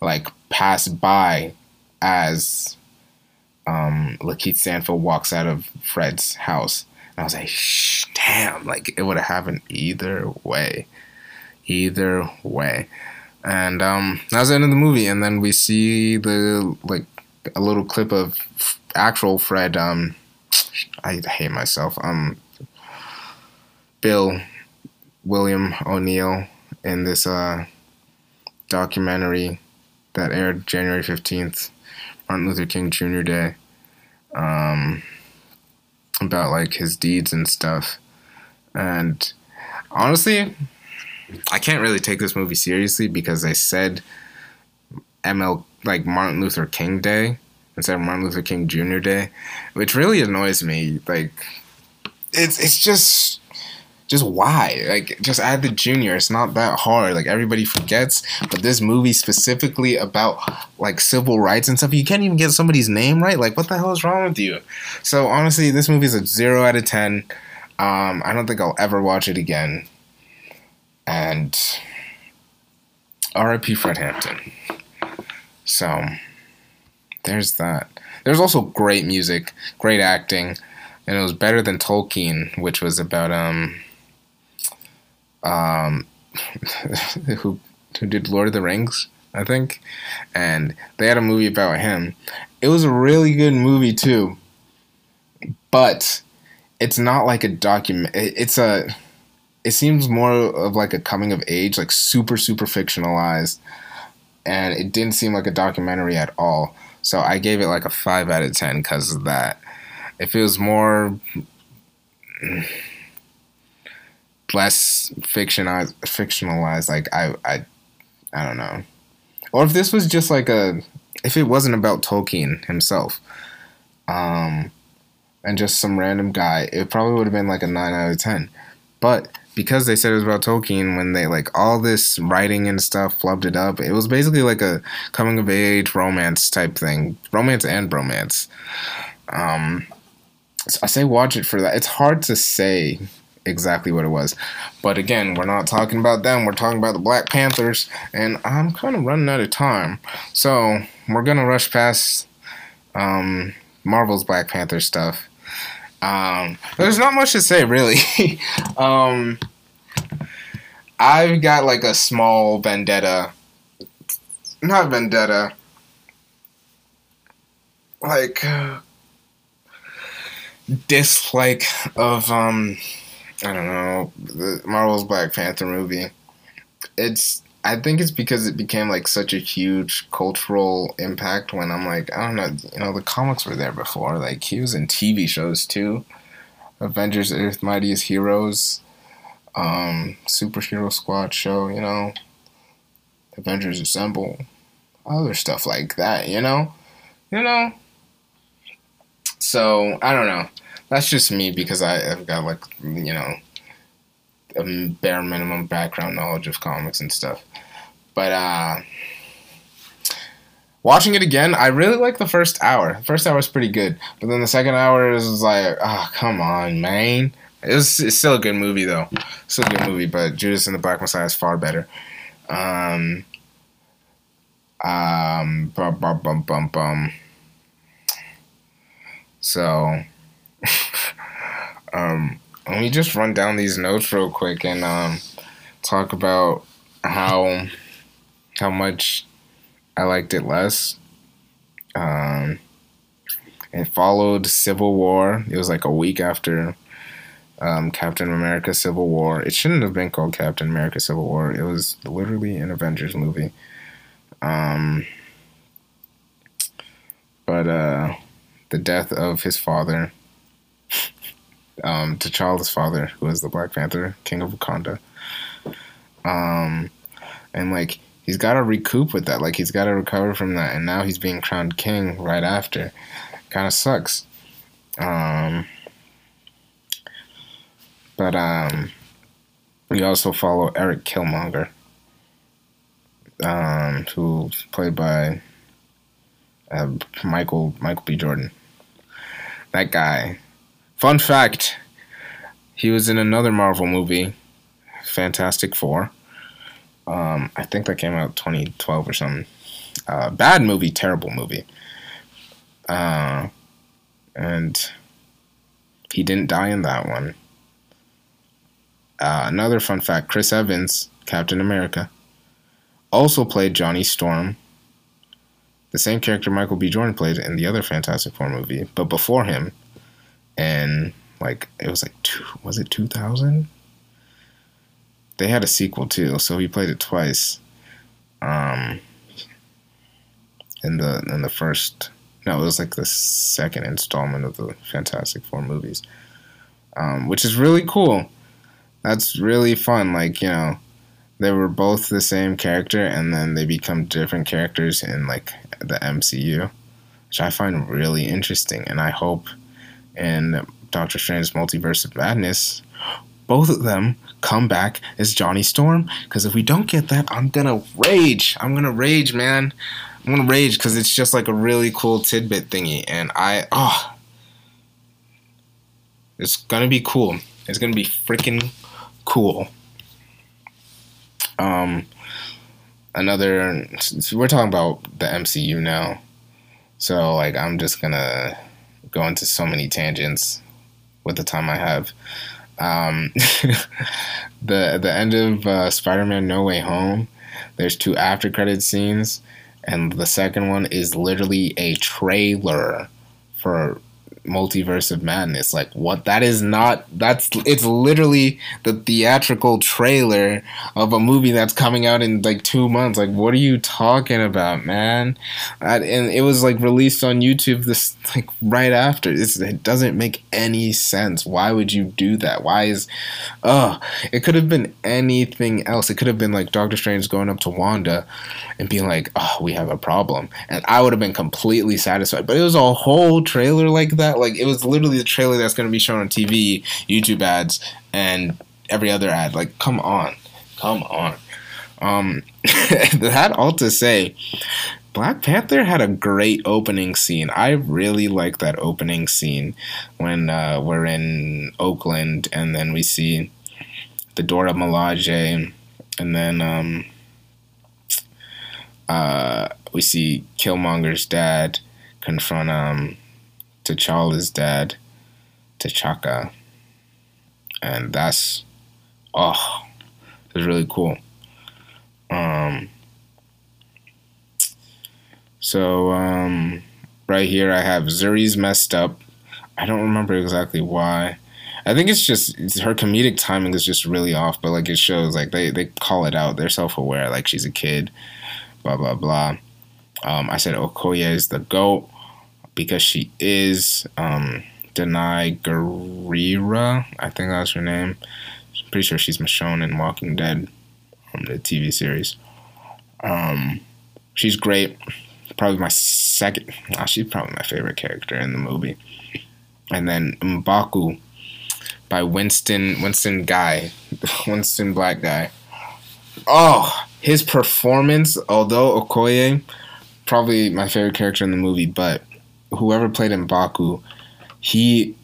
like pass by as um, Lakeith Stanfield walks out of Fred's house. And I was like, Shh, damn, like it would have happened either way. Either way. And um, that was the end of the movie. And then we see the, like, a little clip of actual Fred. Um, I hate myself. Um, Bill William O'Neal in this uh, documentary that aired January 15th, Martin Luther King Jr. Day, um, about like his deeds and stuff. And honestly, I can't really take this movie seriously because they said ML like Martin Luther King Day instead of Martin Luther King Jr. Day, which really annoys me. Like, it's it's just just why? Like, just add the junior. It's not that hard. Like everybody forgets, but this movie specifically about like civil rights and stuff, you can't even get somebody's name right. Like, what the hell is wrong with you? So honestly, this movie is a zero out of ten. Um, I don't think I'll ever watch it again. And R.I.P. Fred Hampton. So there's that. There's also great music, great acting, and it was better than Tolkien, which was about um um, [LAUGHS] who who did Lord of the Rings, I think, and they had a movie about him. It was a really good movie too, but it's not like a document. It's a. It seems more of like a coming of age, like super super fictionalized, and it didn't seem like a documentary at all. So I gave it like a five out of ten because of that. It feels more less fictionalized, fictionalized. Like I, I, I don't know. Or if this was just like a, if it wasn't about Tolkien himself, um, and just some random guy, it probably would have been like a nine out of ten. But because they said it was about Tolkien, when they like all this writing and stuff flubbed it up, it was basically like a coming of age romance type thing, romance and bromance. Um, so I say watch it for that. It's hard to say exactly what it was. But again, we're not talking about them. We're talking about the Black Panthers, and I'm kind of running out of time. So we're gonna rush past um, Marvel's Black Panther stuff. Um, there's not much to say really. [LAUGHS] um, I've got like a small vendetta, not vendetta, like dislike of um I don't know the Marvel's Black Panther movie. It's I think it's because it became like such a huge cultural impact when I'm like I don't know you know the comics were there before. Like he was in TV shows too, Avengers Earth Mightiest Heroes, um, Superhero Squad show you know, Avengers Assemble, other stuff like that you know, you know. So I don't know that's just me because I, have got like you know a bare minimum background knowledge of comics and stuff. But uh watching it again, I really like the first hour. The first hour was pretty good, but then the second hour is like, oh come on, man. It's, it's still a good movie though. Still a good movie, but Judas and the Black Messiah is far better. Um, um, bum, bum, bum, bum, bum. So, [LAUGHS] um, let me just run down these notes real quick and um, talk about how how much I liked it less. Um, it followed Civil War. It was like a week after um, Captain America: Civil War. It shouldn't have been called Captain America: Civil War. It was literally an Avengers movie. Um, but uh, the death of his father, um, T'Challa's father, who is the Black Panther, King of Wakanda. Um, and like he's got to recoup with that. Like he's got to recover from that, and now he's being crowned king right after. Kind of sucks. Um, but um, we also follow Eric Killmonger, um, who's played by uh, Michael Michael B. Jordan. That guy. Fun fact: he was in another Marvel movie, Fantastic Four. Um, I think that came out 2012 or something. Uh, bad movie, terrible movie. Uh, and he didn't die in that one. Uh, another fun fact Chris Evans, Captain America, also played Johnny Storm, the same character Michael B. Jordan played in the other Fantastic Four movie, but before him, and like it was like two, was it 2000? They had a sequel too, so he played it twice. Um, in the in the first, no, it was like the second installment of the Fantastic Four movies, um, which is really cool. That's really fun. Like you know, they were both the same character, and then they become different characters in like the MCU, which I find really interesting. And I hope in Doctor Strange's Multiverse of Madness, both of them come back as Johnny Storm. Because if we don't get that, I'm gonna rage. I'm gonna rage, man. I'm gonna rage because it's just like a really cool tidbit thingy, and I oh, it's gonna be cool. It's gonna be freaking cool. Um, another. We're talking about the MCU now, so like I'm just gonna go into so many tangents with the time I have. Um, [LAUGHS] the the end of uh, Spider-Man: No Way Home. There's two after credit scenes, and the second one is literally a trailer for multiverse of madness. Like what that is not that's it's literally the theatrical trailer of a movie that's coming out in like two months. Like what are you talking about man? And it was like released on youtube this like right after. It's, it doesn't make any sense. Why would you do that? Why is uh it could have been anything else. It could have been like doctor strange going up to wanda and being like oh we have a problem. And i would have been completely satisfied. But it was a whole trailer like that like it was literally the trailer that's going to be shown on TV, YouTube ads, and every other ad. Like, come on, come on. Um, [LAUGHS] that all to say, Black Panther had a great opening scene. I really like that opening scene when uh, we're in Oakland and then we see the Dora Milaje, and then um, uh, we see Killmonger's dad confront um, T'Challa's dad, T'Chaka. And that's, oh, it's really cool. Um, so, um, right here I have Zuri's messed up. I don't remember exactly why. I think it's just it's, her comedic timing is just really off, but like it shows like they, they call it out. They're self aware, like she's a kid, blah blah blah. Um, I said Okoye is the goat because she is um, Danai Gurira. I think that's her name. I'm pretty sure she's Michonne in Walking Dead, um, the TV series. Um, she's great. Probably my second. Oh, she's probably my favorite character in the movie. And then Mbaku by Winston Winston Guy, [LAUGHS] Winston Black Guy. Oh, his performance, although Okoye, probably my favorite character in the movie, but whoever played Mbaku, he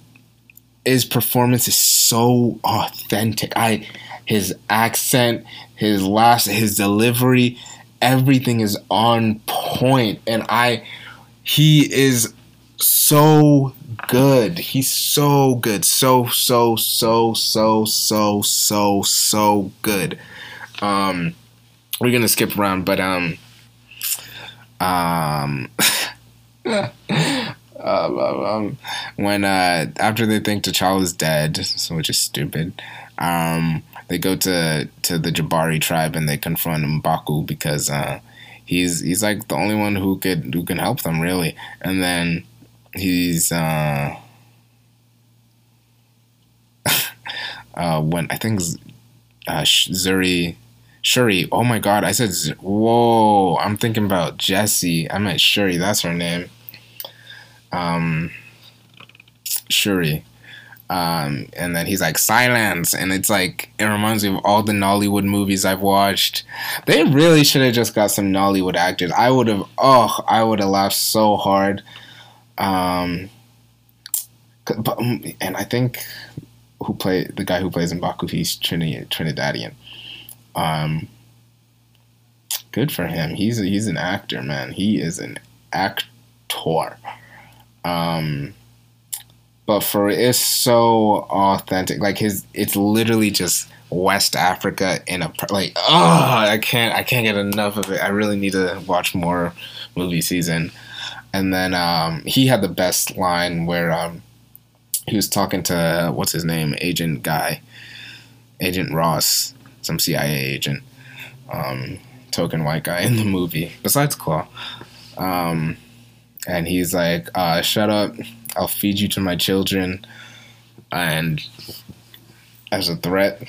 his performance is so authentic. I his accent, his last his delivery, everything is on point. and I he is so good. He's so good. So so so so so so so good. Um we're to skip around but um um [LAUGHS] um, um, when uh, after they think T'Challa's dead, which is stupid, um, they go to to the Jabari tribe and they confront Mbaku because uh, he's he's like the only one who could who can help them really, and then he's uh, [LAUGHS] uh, when I think uh, Zuri. Shuri, oh my god, I said, whoa, I'm thinking about Jesse. I meant Shuri, that's her name um, Shuri. Um, and then he's like silence. And it's like it reminds me of all the nollywood movies i've watched. They really should have just got some nollywood actors. I would have oh i would have laughed so hard. Um but, and i think who play the guy who plays Mbaku he's Trini, trinidadian. Um good for him. He's a, he's an actor man. He is an actor um, but for it's so authentic. Like his, it's literally just West Africa in a like. Oh, I can't, I can't get enough of it. I really need to watch more movie season. And then um, he had the best line where um, he was talking to what's his name, Agent Guy, Agent Ross, some CIA agent, um, token white guy in the movie. Besides Claw. Um, and he's like, uh, "Shut up! I'll feed you to my children," and as a threat,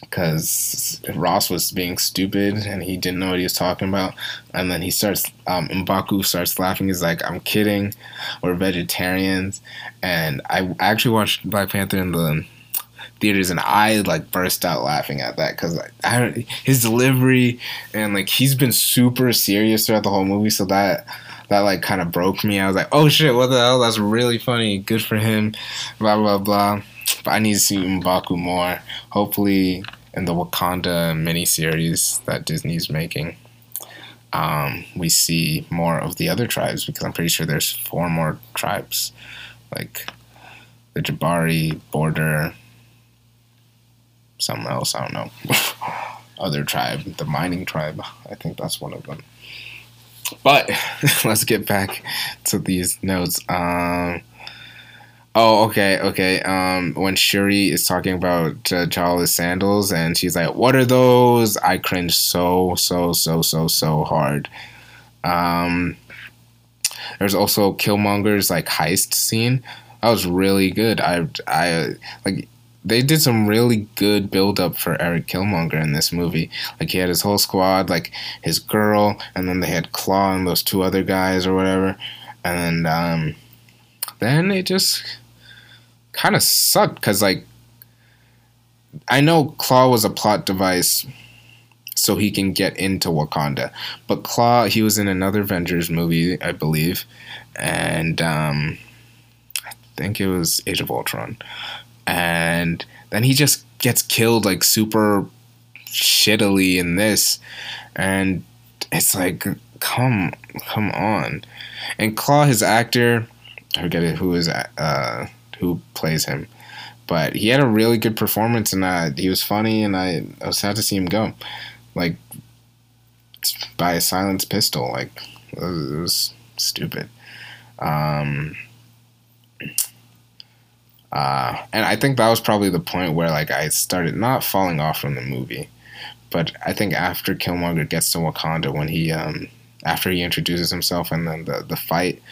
because Ross was being stupid and he didn't know what he was talking about, and then he starts, um, Mbaku starts laughing. He's like, "I'm kidding, we're vegetarians," and I actually watched Black Panther in the theaters and I like burst out laughing at that because I, I his delivery and like he's been super serious throughout the whole movie, so that that like kind of broke me. I was like, oh shit, what the hell? That's really funny. Good for him. Blah blah blah. But I need to see Mbaku more. Hopefully in the Wakanda miniseries that Disney's making. Um, we see more of the other tribes because I'm pretty sure there's four more tribes, like the Jabari border, something else I don't know. [LAUGHS] other tribe, the mining tribe. I think that's one of them. But [LAUGHS] let's get back to these notes. Um, Oh, okay, okay. Um, when Shuri is talking about uh, sandals, and she's like, "What are those?" I cringe so, so, so, so, so hard. Um, there's also Killmonger's like heist scene. That was really good. I, I like they did some really good build up for Eric Killmonger in this movie. Like he had his whole squad, like his girl, and then they had Claw and those two other guys or whatever. And um, then it just kind of sucked because like I know Claw was a plot device so he can get into Wakanda, but Claw he was in another Avengers movie, I believe, and um, I think it was Age of Ultron and then he just gets killed like super shittily in this. And it's like come come on. And Claw, his actor i forget who is uh who plays him but he had a really good performance and uh, he was funny and I, I was sad to see him go. Like by a silenced pistol like it was, stupid. Um uh, and I think that was probably the point where like I started not falling off from the movie, but I think after Killmonger gets to Wakanda, when he um, after he introduces himself and then the the fight,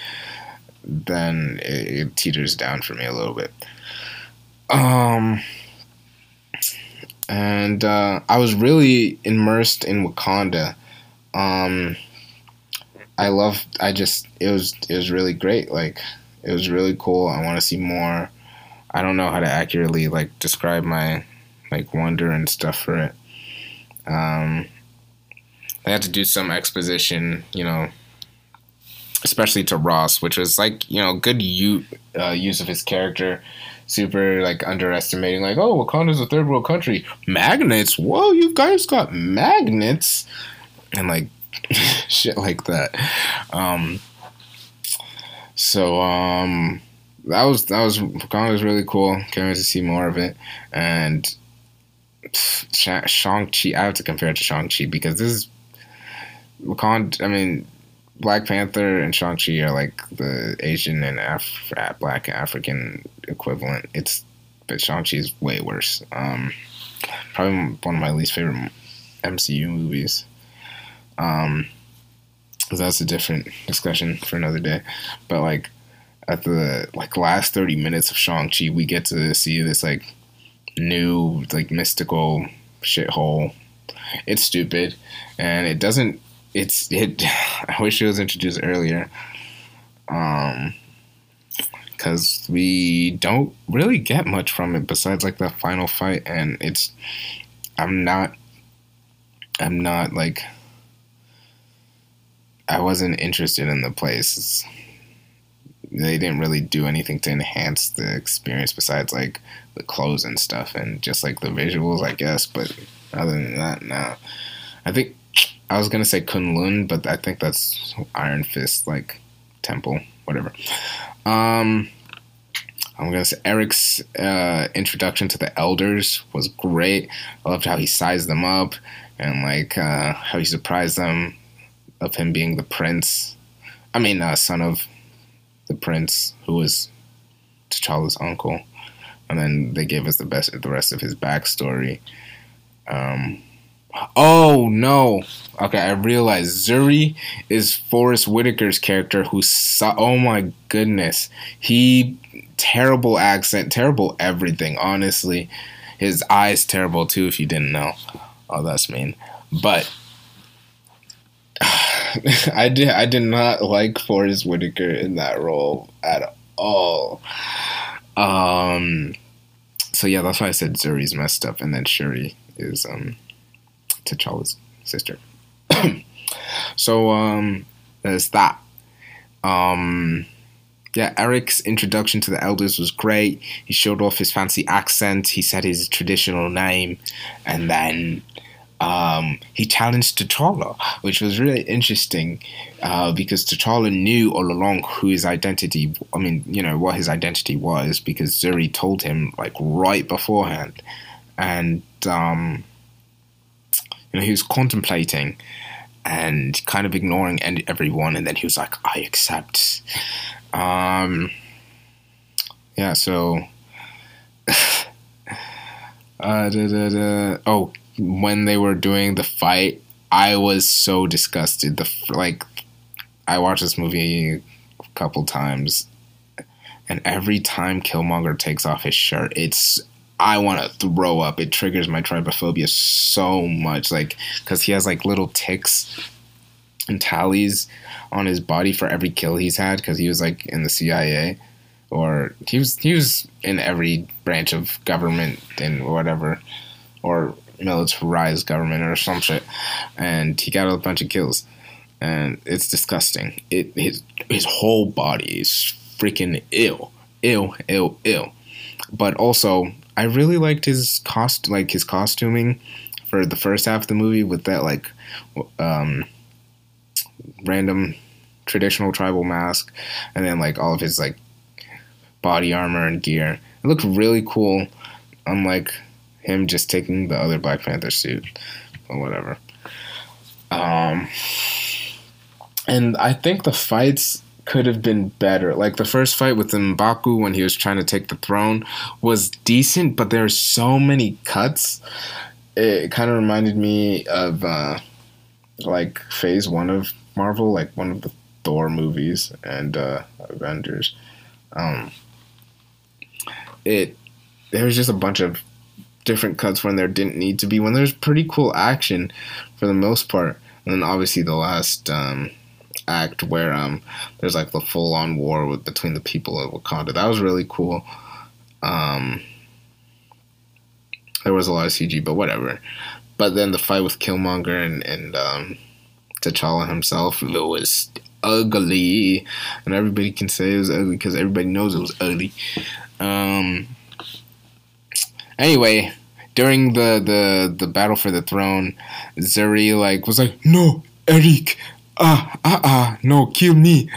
then it, it teeters down for me a little bit. Um, and uh, I was really immersed in Wakanda. Um, I love. I just it was it was really great. Like it was really cool. I want to see more. I don't know how to accurately like describe my like wonder and stuff for it. Um, I had to do some exposition, you know, especially to Ross, which was like you know good u- uh, use of his character. Super like underestimating, like oh Wakanda's a third world country. Magnets, whoa, you guys got magnets, and like [LAUGHS] shit like that. Um, so um, that was that was Wakanda was really cool. Can't wait to see more of it. And Shang Chi, I have to compare it to Shang Chi because this is Wakanda. I mean, Black Panther and Shang Chi are like the Asian and Af- Black African equivalent. It's but Shang Chi is way worse. Um, probably one of my least favorite MCU movies. Um, that's a different discussion for another day. But like at the like last 30 minutes of Shang-Chi, we get to see this like new like mystical shithole. It's stupid and it doesn't it's it [SIGHS] I wish it was introduced earlier. Um cuz we don't really get much from it besides like the final fight and it's I'm not I'm not like I wasn't interested in the place they didn't really do anything to enhance the experience besides like the clothes and stuff and just like the visuals, I guess. But other than that, no. I think I was gonna say Kunlun, but I think that's Iron Fist, like temple, whatever. Um, I'm gonna say Eric's uh, introduction to the elders was great. I loved how he sized them up and like uh, how he surprised them of him being the prince. I mean, uh, son of the prince, who was T'Challa's uncle, and then they gave us the best the rest of his backstory. Um, oh no! Okay, I realized Zuri is Forest Whitaker's character. Who saw? Oh my goodness, he terrible accent, terrible everything. Honestly, his eyes terrible too. If you didn't know, oh that's mean. But [LAUGHS] I did I did not like Forest Whitaker in that role at all. Um so yeah, that's why I said Zuri's messed up and then Shuri is um T'Challa's sister. [COUGHS] so um there's that. Um yeah, Eric's introduction to the elders was great. He showed off his fancy accent. He said his traditional name, and then um, he challenged T'Challa, which was really interesting uh, because T'Challa knew all along who his identity, I mean, you know, what his identity was because Zuri told him like right beforehand. And, um, you know, he was contemplating and kind of ignoring everyone. And then he was like, I accept. Um, yeah, so. [SIGHS] uh, da, da, da. Oh, when they were doing the fight, I was so disgusted. The like, I watched this movie a couple times, and every time Killmonger takes off his shirt, it's I want to throw up. It triggers my trypophobia so much, like because he has like little ticks and tallies on his body for every kill he's had because he was like in the CIA or he was he was in every branch of government and whatever or militarized government or some shit. And he got a bunch of kills. And it's disgusting. It his his whole body is freaking ill. Ill ill ill. But also I really liked his cost like his costuming for the first half of the movie with that like um random traditional tribal mask and then like all of his like body armor and gear. It looked really cool, unlike him just taking the other Black Panther suit or whatever. Um, and I think the fights could have been better. Like the first fight with Mbaku when he was trying to take the throne was decent, but there's so many cuts. It kind of reminded me of uh, like phase one of Marvel, like one of the Thor movies and uh, Avengers. Um, it there was just a bunch of different cuts when there didn't need to be. When there's pretty cool action for the most part, and then obviously the last um, act where um, there's like the full on war with between the people of Wakanda. That was really cool. Um, there was a lot of CG, but whatever. But then the fight with Killmonger and and um, T'Challa himself, it was ugly, and everybody can say it was ugly because everybody knows it was ugly. Um. Anyway, during the the the battle for the throne, Zuri like was like, "No, Eric, ah ah ah, no, kill me."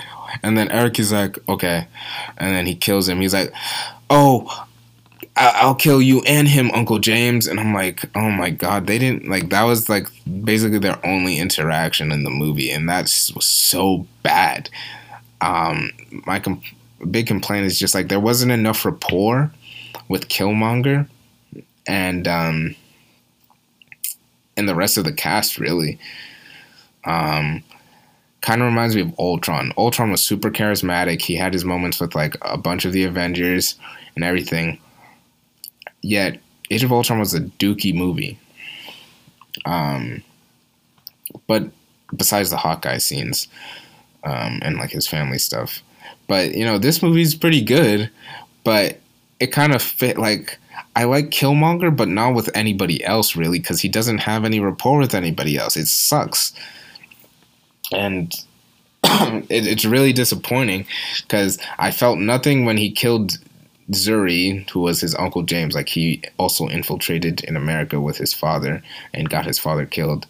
And then Eric is like, "Okay," and then he kills him. He's like, "Oh, I'll kill you and him, Uncle James. And I'm like, oh my god, they didn't like that was like basically their only interaction in the movie, and that's was so bad. Um, my com- big complaint is just like there wasn't enough rapport with Killmonger and um, and the rest of the cast really. Um, kind of reminds me of Ultron. Ultron was super charismatic. He had his moments with like a bunch of the Avengers and everything Yet Age of Ultron was a dookie movie. Um, but besides the Hawkeye scenes um, and like his family stuff, but you know this movie's pretty good. But it kind of fit like I like Killmonger, but not with anybody else really, because he doesn't have any rapport with anybody else. It sucks, and [CLEARS THROAT] it, it's really disappointing because I felt nothing when he killed Zuri, who was his uncle James, like he also infiltrated in America with his father and got his father killed.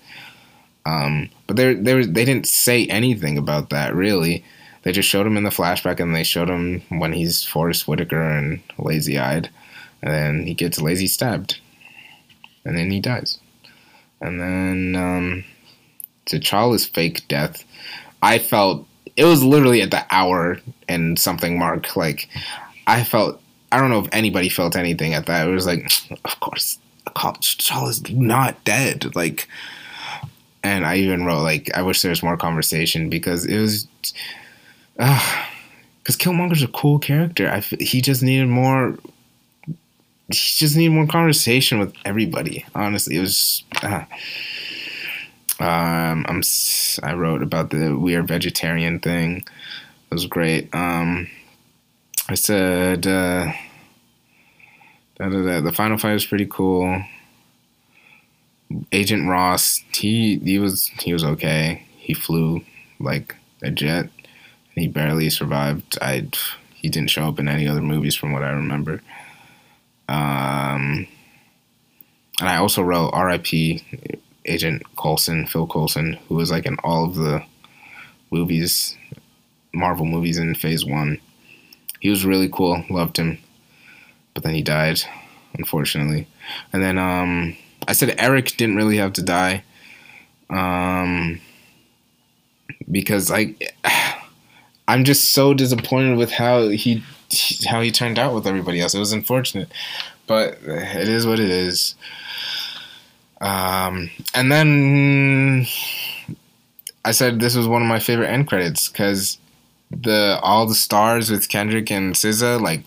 Um, but they they they didn't say anything about that really. They just showed him in the flashback, and they showed him when he's Forest Whitaker and lazy eyed, and then he gets lazy stabbed, and then he dies, and then um, T'Challa's fake death. I felt it was literally at the hour and something mark. Like I felt I don't know if anybody felt anything at that. It was like, [SNIFFS] of course, T'Challa's not dead. Like, and I even wrote like, I wish there was more conversation because it was, [SIGHS] uh, because Killmonger's a cool character. I he just needed more. He just needed more conversation with everybody. Honestly, it was. Uh, um, I'm. I wrote about the weird vegetarian thing. It was great. Um, I said uh, da, da, da. the final fight was pretty cool. Agent Ross, he he was he was okay. He flew like a jet. and He barely survived. I he didn't show up in any other movies from what I remember. Um, and I also wrote R.I.P. Agent Coulson, Phil Coulson, who was like in all of the movies, Marvel movies in Phase One. He was really cool. Loved him. But then he died, unfortunately. And then um, I said Eric didn't really have to die. Um, because I, [SIGHS] I'm just so disappointed with how he how he turned out with everybody else. It was unfortunate, but it is what it is. Um, and then I said this was one of my favorite end credits because the all the stars with Kendrick and SZA, like,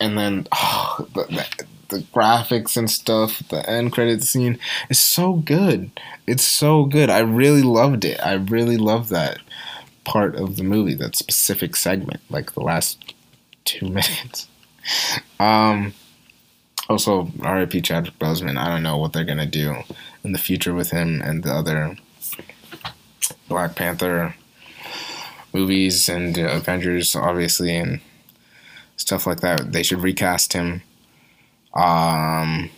and then oh, the, the, the graphics and stuff, the end credit scene is so good. It's so good. I really loved it. I really loved that part of the movie, that specific segment, like the last two [LAUGHS] minutes. Um, also, R.I.P. Chadwick Boseman. I don't know what they're gonna do in the future with him and the other Black Panther movies and Avengers, obviously, and stuff like that. They should recast him. Um,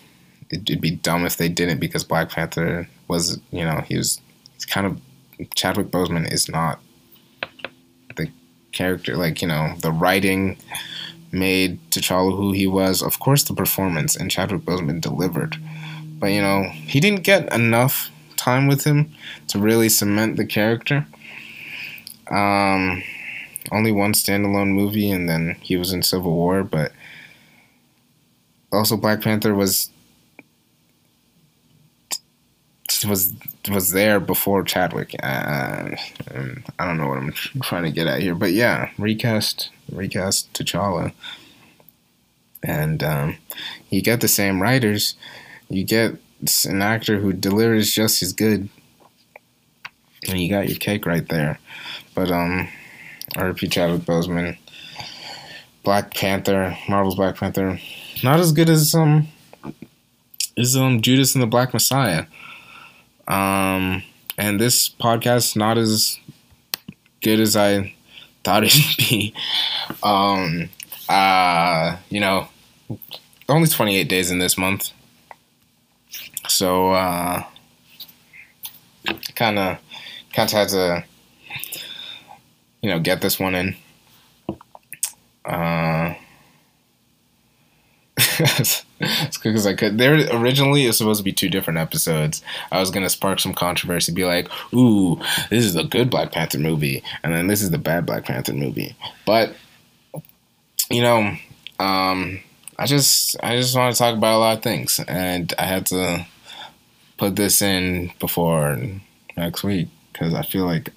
it'd be dumb if they didn't because Black Panther was, you know, he was kind of Chadwick Boseman is not character, like you know, the writing made T'Challa who he was. Of course, the performance and Chadwick Boseman delivered, but you know, he didn't get enough time with him to really cement the character. Um, only one standalone movie, and then he was in Civil War, but also Black Panther was was was there before Chadwick. Uh, I don't know what I'm trying to get at here, but yeah, recast recast T'Challa, and um, you get the same writers. You get an actor who delivers just as good, and you got your cake right there. But um, R.P. Chadwick Boseman, Black Panther, Marvel's Black Panther, not as good as um, is um Judas and the Black Messiah. Um, and this podcast not as good as I thought it'd be. Um, uh, you know, only 28 days in this month. So, uh, kind of, kind of had to, you know, get this one in. Uh, as quick as I could. There originally it was supposed to be two different episodes. I was gonna spark some controversy, be like, "Ooh, this is a good Black Panther movie," and then this is the bad Black Panther movie. But you know, um, I just I just want to talk about a lot of things, and I had to put this in before next week because I feel like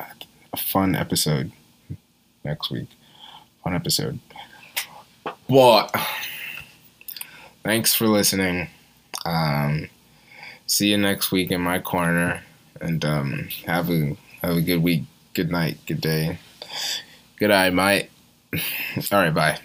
a fun episode next week. Fun episode. What? Thanks for listening. Um, see you next week in my corner, and um, have a have a good week, good night, good day, good eye, mate. [LAUGHS] All right, bye.